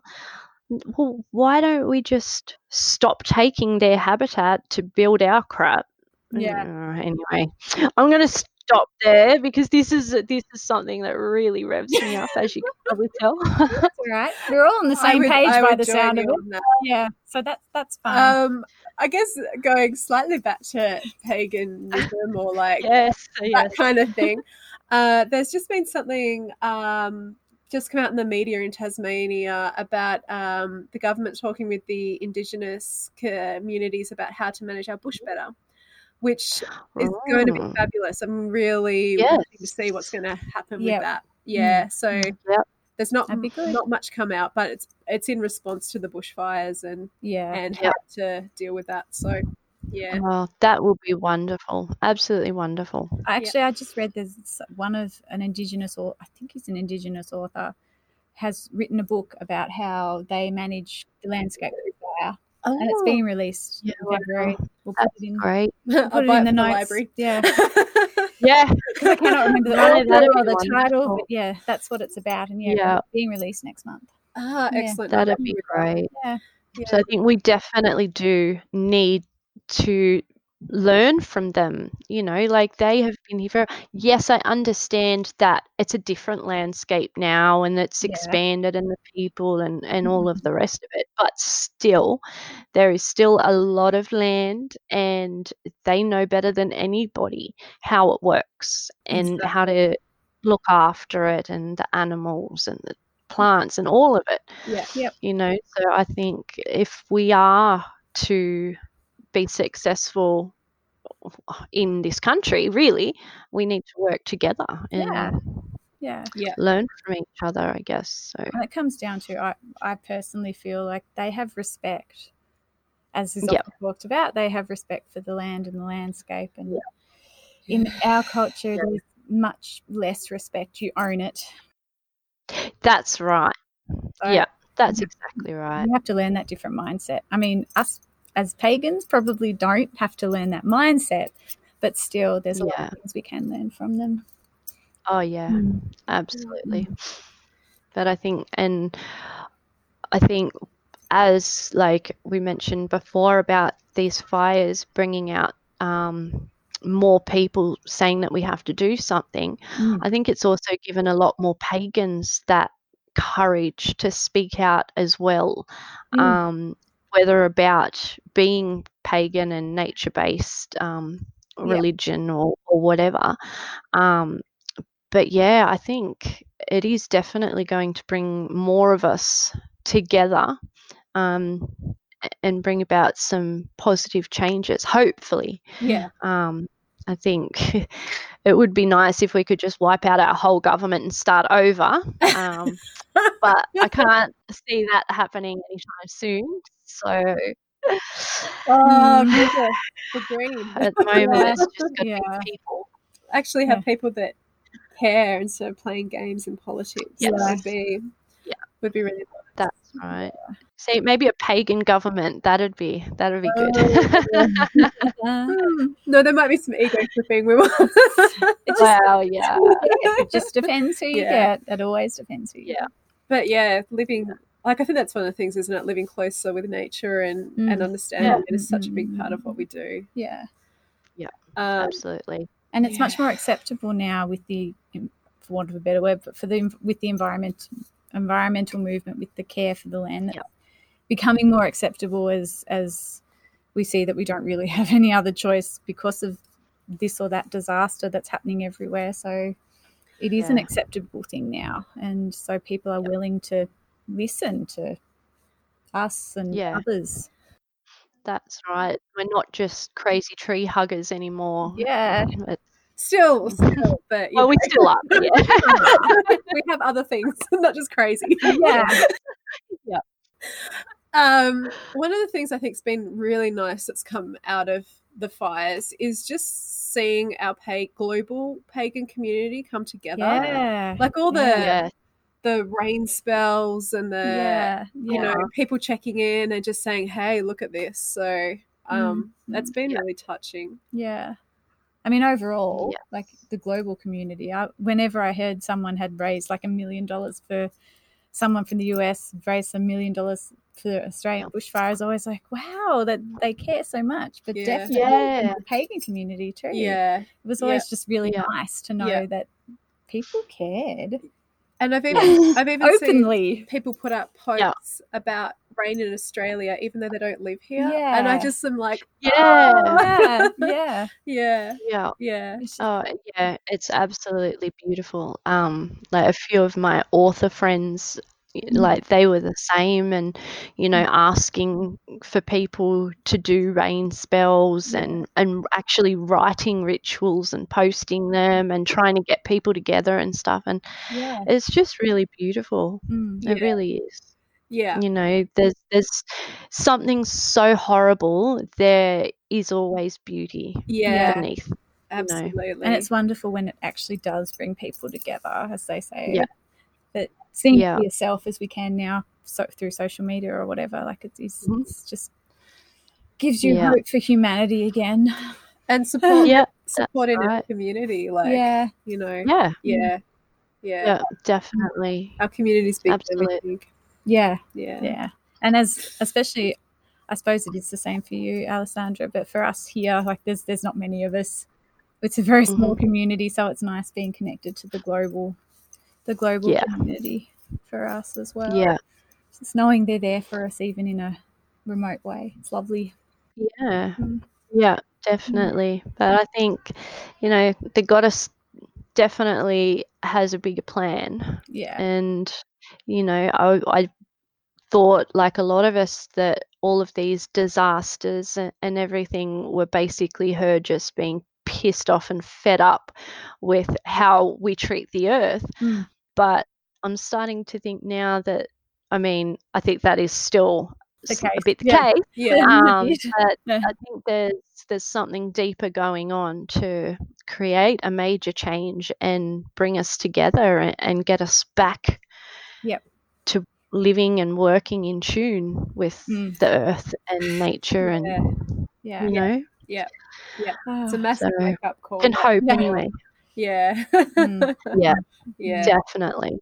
Speaker 3: Well, why don't we just stop taking their habitat to build our crap?
Speaker 1: Yeah.
Speaker 3: Uh, anyway, I'm going to stop there because this is this is something that really revs me up, as you can probably [laughs] tell.
Speaker 2: That's right. We're all on the [laughs] same
Speaker 1: would-
Speaker 2: page
Speaker 1: I
Speaker 2: by the sound of it. Yeah. So that's that's fine.
Speaker 1: Um, I guess going slightly back to paganism or like
Speaker 3: yes, yes.
Speaker 1: that kind of thing. [laughs] Uh, there's just been something um, just come out in the media in Tasmania about um, the government talking with the Indigenous communities about how to manage our bush better, which is going to be
Speaker 3: Oh.
Speaker 1: fabulous. I'm really
Speaker 3: Yes.
Speaker 1: wanting to see what's going to happen
Speaker 2: Yep.
Speaker 1: with that. Yeah, so
Speaker 2: Mm.
Speaker 3: Yep.
Speaker 1: there's not
Speaker 2: That'd be good.
Speaker 1: not much come out, but it's it's in response to the bushfires and
Speaker 2: yeah.
Speaker 1: and
Speaker 3: Yep.
Speaker 1: how to deal with that. So yeah,
Speaker 3: Oh, that will be wonderful. Absolutely wonderful.
Speaker 2: Actually, I just read there's one of an indigenous, or I think he's an indigenous author, has written a book about how they manage the landscape fire, and it's being released
Speaker 3: Yeah,
Speaker 2: in February. We'll put it in,
Speaker 3: great.
Speaker 1: I'll
Speaker 2: put it in the notes.
Speaker 1: library.
Speaker 2: Yeah, [laughs]
Speaker 3: Yeah. [laughs]
Speaker 2: because I cannot remember the
Speaker 3: No, that'd
Speaker 2: or
Speaker 3: be
Speaker 2: the title,
Speaker 3: wonderful.
Speaker 2: but yeah, that's what it's about, and yeah,
Speaker 3: Yeah.
Speaker 2: being released next month.
Speaker 1: ah,
Speaker 2: Yeah.
Speaker 1: excellent.
Speaker 3: That'd be great.
Speaker 2: Yeah,
Speaker 3: So I think we definitely do need to learn from them. You know, like they have been here for. Yes, I understand that it's a different landscape now, and it's
Speaker 2: Yeah.
Speaker 3: expanded, and the people, and and all of mm-hmm. the rest of it. But still, there is still a lot of land, and they know better than anybody how it works and how to look after it, and the animals and the plants and all of it
Speaker 1: Yeah.
Speaker 3: you know so i think if we are to be successful in this country really we need to work together and
Speaker 2: Yeah.
Speaker 1: yeah,
Speaker 3: learn from each other i guess so
Speaker 2: And it comes down to I, I personally feel like they have respect, as is
Speaker 3: Yep.
Speaker 2: often talked about. They have respect for the land and the landscape, and in our culture, there's much less respect. You own it.
Speaker 3: that's right
Speaker 2: So
Speaker 3: yeah that's exactly right
Speaker 2: You have to learn that different mindset. I mean, us as pagans probably don't have to learn that mindset, but still, there's a lot of things we can learn from them.
Speaker 3: oh yeah absolutely but i think and i think as like we mentioned before about these fires bringing out um, more people saying that we have to do something
Speaker 2: Mm.
Speaker 3: i think it's also given a lot more pagans that courage to speak out as well
Speaker 2: Mm.
Speaker 3: um, whether about being pagan and nature based um,
Speaker 2: Yeah.
Speaker 3: religion or, or whatever um, but yeah, I think it is definitely going to bring more of us together um, and bring about some positive changes, hopefully.
Speaker 1: yeah,
Speaker 3: Um, I think [laughs] it would be nice if we could just wipe out our whole government and start over. [laughs] Um, but I can't see that happening anytime soon. So
Speaker 1: Oh, [laughs]
Speaker 2: Mm.
Speaker 1: the, dream.
Speaker 3: at the moment,
Speaker 2: Yeah.
Speaker 3: it's just
Speaker 2: Yeah.
Speaker 3: people.
Speaker 1: Actually, have
Speaker 2: Yeah.
Speaker 1: people that care instead of playing games in politics.
Speaker 3: Yes.
Speaker 1: That would be
Speaker 3: Yeah.
Speaker 1: would be really
Speaker 3: That's right. See, maybe a pagan government. That'd be that'd be good.
Speaker 1: Hmm. [laughs] No, there might be some ego tripping. We will.
Speaker 3: wow. Yeah.
Speaker 2: it just [laughs] depends who you
Speaker 1: Yeah.
Speaker 2: get. It always depends who you
Speaker 3: Yeah.
Speaker 1: but yeah, living like I think that's one of the things, isn't it? Living closer with nature and and
Speaker 2: Mm.
Speaker 1: understanding
Speaker 2: Yeah.
Speaker 1: it is such a big part of what we do.
Speaker 2: Yeah, Yeah.
Speaker 1: Um,
Speaker 3: Absolutely.
Speaker 2: and it's much more acceptable now with the for want of a better word but for the with the environment environmental movement with the care for the land that's
Speaker 3: Yep.
Speaker 2: becoming more acceptable as as we see that we don't really [laughs] have any other choice because of this or that disaster that's happening everywhere so it is an acceptable thing now and so people are willing to listen to us and
Speaker 3: Yeah.
Speaker 2: others
Speaker 3: That's right. We're not just crazy tree huggers anymore.
Speaker 2: yeah
Speaker 1: still, [laughs] still, but
Speaker 3: well, [laughs] we still are. Yeah. [laughs]
Speaker 1: we have other things, not just crazy.
Speaker 2: yeah
Speaker 1: Um, one of the things I think's been really nice that's come out of the fires is just seeing our pa- global pagan community come together.
Speaker 2: yeah
Speaker 1: Like all the
Speaker 3: yeah.
Speaker 1: The rain spells and the
Speaker 2: yeah
Speaker 1: you
Speaker 2: yeah.
Speaker 1: know people checking in and just saying, "Hey, look at this." So um,
Speaker 2: Mm,
Speaker 1: that's been
Speaker 3: yeah.
Speaker 1: really touching.
Speaker 2: Yeah. I mean, overall,
Speaker 3: Yeah.
Speaker 2: like the global community, I, whenever I heard someone had raised like a million dollars for someone from the US, raised a million dollars for Australian bushfires, I was like, wow, that they care so much. But
Speaker 1: Yeah.
Speaker 2: definitely in the pagan community too.
Speaker 1: Yeah,
Speaker 2: It was always just really
Speaker 3: Yeah.
Speaker 2: nice to know
Speaker 1: Yeah.
Speaker 2: that people cared
Speaker 1: and I've even I've even seen people put up
Speaker 3: Yeah.
Speaker 1: posts about rain in Australia, even though they don't live here.
Speaker 2: Yeah.
Speaker 1: And I just am like,
Speaker 3: Yeah.
Speaker 2: yeah, yeah. [laughs]
Speaker 1: yeah,
Speaker 3: Yeah.
Speaker 1: yeah,
Speaker 2: It's
Speaker 3: Oh yeah, it's absolutely beautiful. Um, like a few of my author friends, y-.
Speaker 2: Mm.
Speaker 3: like they were the same, and you know, mm. asking for people to do rain spells mm. and and actually writing rituals and posting them and trying to get people together and stuff. And
Speaker 2: yeah.
Speaker 3: it's just really beautiful.
Speaker 2: Mm.
Speaker 3: It really is.
Speaker 1: yeah,
Speaker 3: You know, there's there's something so horrible. There is always beauty
Speaker 1: yeah,
Speaker 3: beneath.
Speaker 1: absolutely.
Speaker 2: And it's wonderful when it actually does bring people together, as they say.
Speaker 3: Yeah.
Speaker 2: But seeing
Speaker 3: Yeah.
Speaker 2: for yourself as we can now, so through social media or whatever, like it's, it's,
Speaker 3: Mhm.
Speaker 2: it's just gives you
Speaker 3: Yeah.
Speaker 2: hope for humanity again.
Speaker 1: and support
Speaker 3: Yeah,
Speaker 1: support in
Speaker 3: right.
Speaker 1: our community, like
Speaker 2: yeah,
Speaker 1: you know,
Speaker 3: yeah,
Speaker 1: yeah, yeah.
Speaker 3: yeah, definitely.
Speaker 1: Our community's big,
Speaker 3: Absolutely.
Speaker 2: yeah,
Speaker 1: Yeah,
Speaker 2: yeah. And as especially, I suppose it is the same for you, Alessandra. But for us here, like there's there's not many of us. It's a very small community, so it's nice being connected to the global, the global
Speaker 3: Yeah.
Speaker 2: community for us as well.
Speaker 3: Yeah,
Speaker 2: just knowing they're there for us even in a remote way it's lovely
Speaker 3: yeah,
Speaker 2: Mm.
Speaker 3: yeah, definitely. But I think, you know, the goddess definitely has a bigger plan.
Speaker 2: yeah
Speaker 3: and you know I, I thought like a lot of us that all of these disasters and everything were basically her just being pissed off and fed up with how we treat the earth
Speaker 2: Mm.
Speaker 3: but i'm starting to think now that i mean i think that is still a bit the
Speaker 2: yeah.
Speaker 3: case
Speaker 1: yeah, [laughs]
Speaker 3: um, but
Speaker 2: Yeah.
Speaker 3: I think there's there's something deeper going on to create a major change and bring us together and, and get us back
Speaker 2: Yep.
Speaker 3: to living and working in tune with
Speaker 2: Mm.
Speaker 3: the earth and nature and
Speaker 2: yeah
Speaker 3: you know
Speaker 1: It's a
Speaker 2: Ah,
Speaker 1: massive
Speaker 3: So,
Speaker 1: wake up call.
Speaker 3: and hope
Speaker 2: Yeah.
Speaker 3: anyway
Speaker 1: Yeah,
Speaker 2: mm. [laughs]
Speaker 3: yeah
Speaker 1: yeah.
Speaker 3: definitely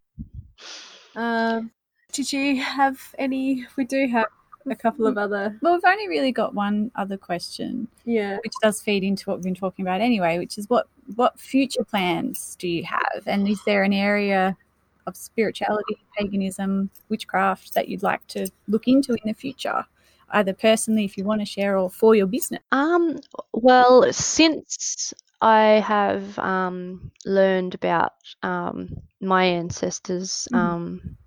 Speaker 1: Um, did you have any? We do have a couple of other.
Speaker 2: well we've only really got one other question
Speaker 1: Yeah,
Speaker 2: which does feed into what we've been talking about anyway which is what what future plans do you have and is there an area of spirituality paganism witchcraft that you'd like to look into in the future either personally if you want to share or for your business
Speaker 3: Um, well, since I have um, learned about um, my ancestors,
Speaker 2: Mhm.
Speaker 3: um,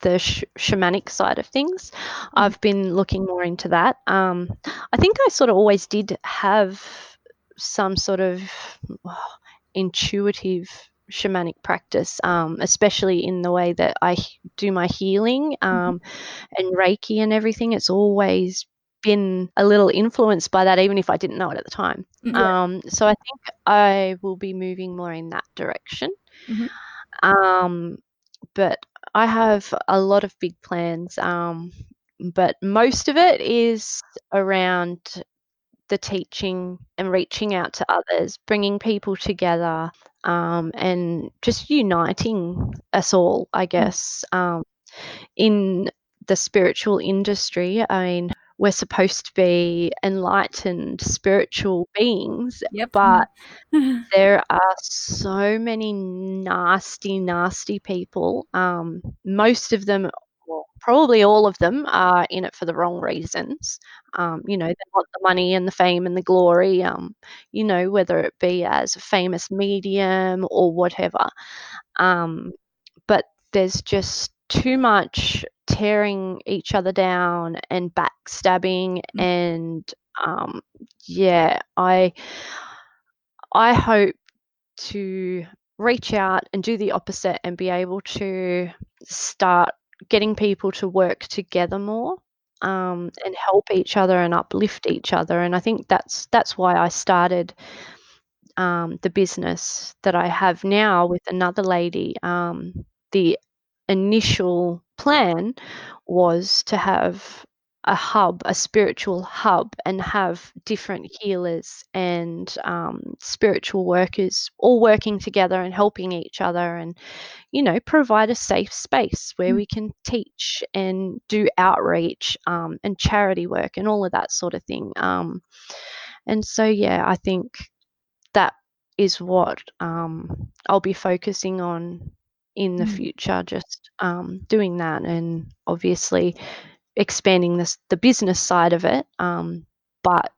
Speaker 3: the sh- shamanic side of things, I've been looking more into that. Um, I think I sort of always did have some sort of oh, intuitive shamanic practice, um, especially in the way that I do my healing um, and Reiki and everything. It's always been a little influenced by that, even if I didn't know it at the time.
Speaker 2: Mhm.
Speaker 3: Um, so I think I will be moving more in that direction.
Speaker 2: Mhm.
Speaker 3: Um, but I have a lot of big plans, um, but most of it is around the teaching and reaching out to others, bringing people together, um, and just uniting us all, I guess. Um, in the spiritual industry, I mean, we're supposed to be enlightened spiritual beings,
Speaker 2: Yep.
Speaker 3: but [laughs] there are so many nasty, nasty people. Um, most of them, probably all of them, are in it for the wrong reasons. Um, you know, they want the money and the fame and the glory. Um, you know, whether it be as a famous medium or whatever. Um, but there's just too much tearing each other down and backstabbing
Speaker 2: Mm.
Speaker 3: and um, yeah i i hope to reach out and do the opposite and be able to start getting people to work together more um, and help each other and uplift each other and i think that's that's why i started um, the business that i have now with another lady. Um, the initial plan was to have a hub, a spiritual hub, and have different healers and um, spiritual workers all working together and helping each other, and you know, provide a safe space where
Speaker 2: Mm.
Speaker 3: we can teach and do outreach um, and charity work and all of that sort of thing. Um, and so, yeah, I think that is what um, I'll be focusing on in the
Speaker 2: Mm.
Speaker 3: future, just um, doing that and obviously expanding this, the business side of it, um, but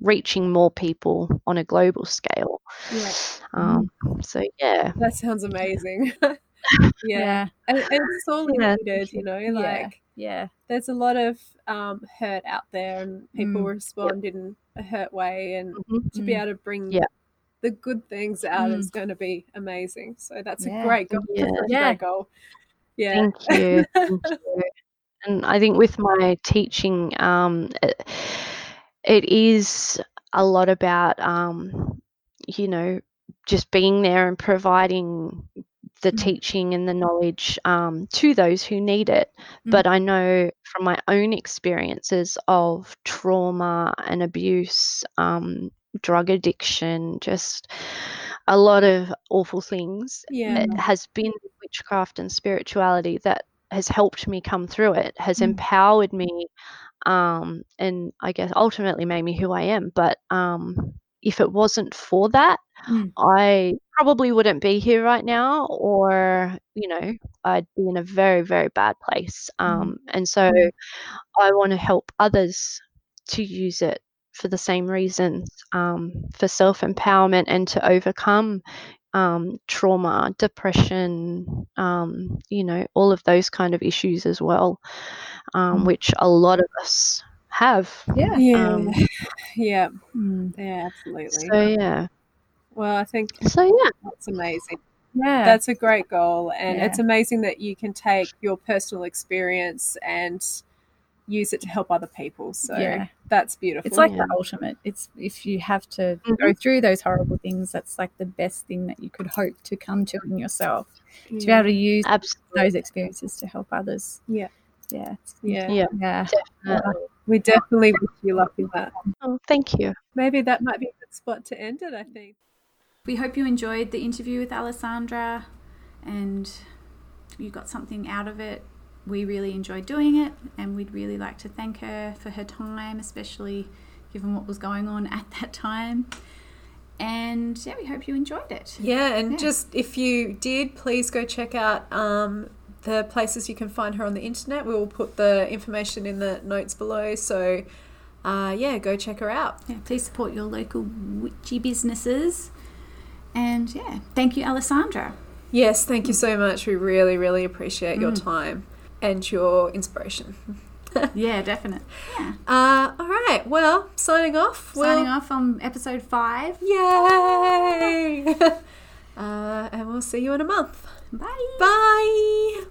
Speaker 3: reaching more people on a global scale.
Speaker 1: Yeah.
Speaker 3: Um, so, yeah.
Speaker 1: That sounds amazing. [laughs] yeah.
Speaker 2: Yeah.
Speaker 1: And, and it's all [laughs]
Speaker 3: Yeah,
Speaker 1: needed, you know,
Speaker 2: Yeah.
Speaker 1: like
Speaker 2: Yeah.
Speaker 1: there's a lot of um, hurt out there and people
Speaker 2: Mm.
Speaker 1: respond in a hurt way and
Speaker 3: Mhm.
Speaker 1: to be
Speaker 2: Mm.
Speaker 1: able to bring
Speaker 3: Yeah.
Speaker 1: the good things out
Speaker 2: Mm.
Speaker 1: is going to be amazing. So that's
Speaker 2: Yeah.
Speaker 1: a great goal.
Speaker 3: Yeah.
Speaker 1: A
Speaker 2: Yeah.
Speaker 1: great goal. Yeah.
Speaker 3: Thank you. Thank [laughs] you. And I think with my teaching, um, it, it is a lot about, um, you know, just being there and providing the
Speaker 2: Mm.
Speaker 3: teaching and the knowledge um, to those who need it.
Speaker 2: Mm.
Speaker 3: But I know from my own experiences of trauma and abuse, um, drug addiction, just a lot of awful things
Speaker 1: Yeah.
Speaker 3: it has been witchcraft and spirituality that has helped me come through it, has
Speaker 2: Mm.
Speaker 3: empowered me, um, and I guess ultimately made me who I am. But um, if it wasn't for that,
Speaker 2: Mm.
Speaker 3: I probably wouldn't be here right now, or you know, I'd be in a very, very bad place. Um, and so,
Speaker 2: Mm.
Speaker 3: I want to help others to use it for the same reasons, um, for self empowerment and to overcome um, trauma, depression, um, you know, all of those kind of issues as well, um,
Speaker 2: Mm.
Speaker 3: which a lot of us have.
Speaker 2: Yeah.
Speaker 1: Yeah.
Speaker 3: Um, [laughs]
Speaker 1: yeah.
Speaker 2: Mm.
Speaker 1: Yeah, absolutely.
Speaker 3: So yeah,
Speaker 1: well, I think
Speaker 3: so yeah,
Speaker 1: that's amazing.
Speaker 2: Yeah.
Speaker 1: That's a great goal. And
Speaker 2: Yeah.
Speaker 1: it's amazing that you can take your personal experience and use it to help other people. So
Speaker 2: Yeah.
Speaker 1: that's beautiful.
Speaker 2: It's like
Speaker 3: Yeah.
Speaker 2: the ultimate. It's if you have to
Speaker 3: Mhm.
Speaker 2: go through those horrible things, that's like the best thing that you could hope to come to in yourself. To be able to use
Speaker 3: absolutely,
Speaker 2: those experiences to help others.
Speaker 1: Yeah.
Speaker 2: Yeah.
Speaker 1: Yeah.
Speaker 3: yeah,
Speaker 2: Yeah.
Speaker 3: definitely.
Speaker 1: We definitely wish you luck with that.
Speaker 3: Oh, thank you.
Speaker 1: Maybe that might be a good spot to end it, I think.
Speaker 2: We hope you enjoyed the interview with Alessandra and you got something out of it. We really enjoyed doing it and we'd really like to thank her for her time, especially given what was going on at that time. And yeah, we hope you enjoyed it.
Speaker 1: Yeah, and
Speaker 2: Yeah.
Speaker 1: just if you did, please go check out um, the places you can find her on the internet. We will put the information in the notes below. So, uh, yeah, go check her out.
Speaker 2: Yeah, please support your local witchy businesses. And yeah, thank you, Alessandra.
Speaker 1: Yes, thank you so much. We really, really appreciate your time and your inspiration. [laughs]
Speaker 2: Yeah, definite. Yeah.
Speaker 1: Uh, all right, well, signing off.
Speaker 2: Signing
Speaker 1: We'll-
Speaker 2: off on episode five.
Speaker 1: Yay! [laughs] uh, and we'll see you in a month.
Speaker 2: Bye.
Speaker 1: Bye!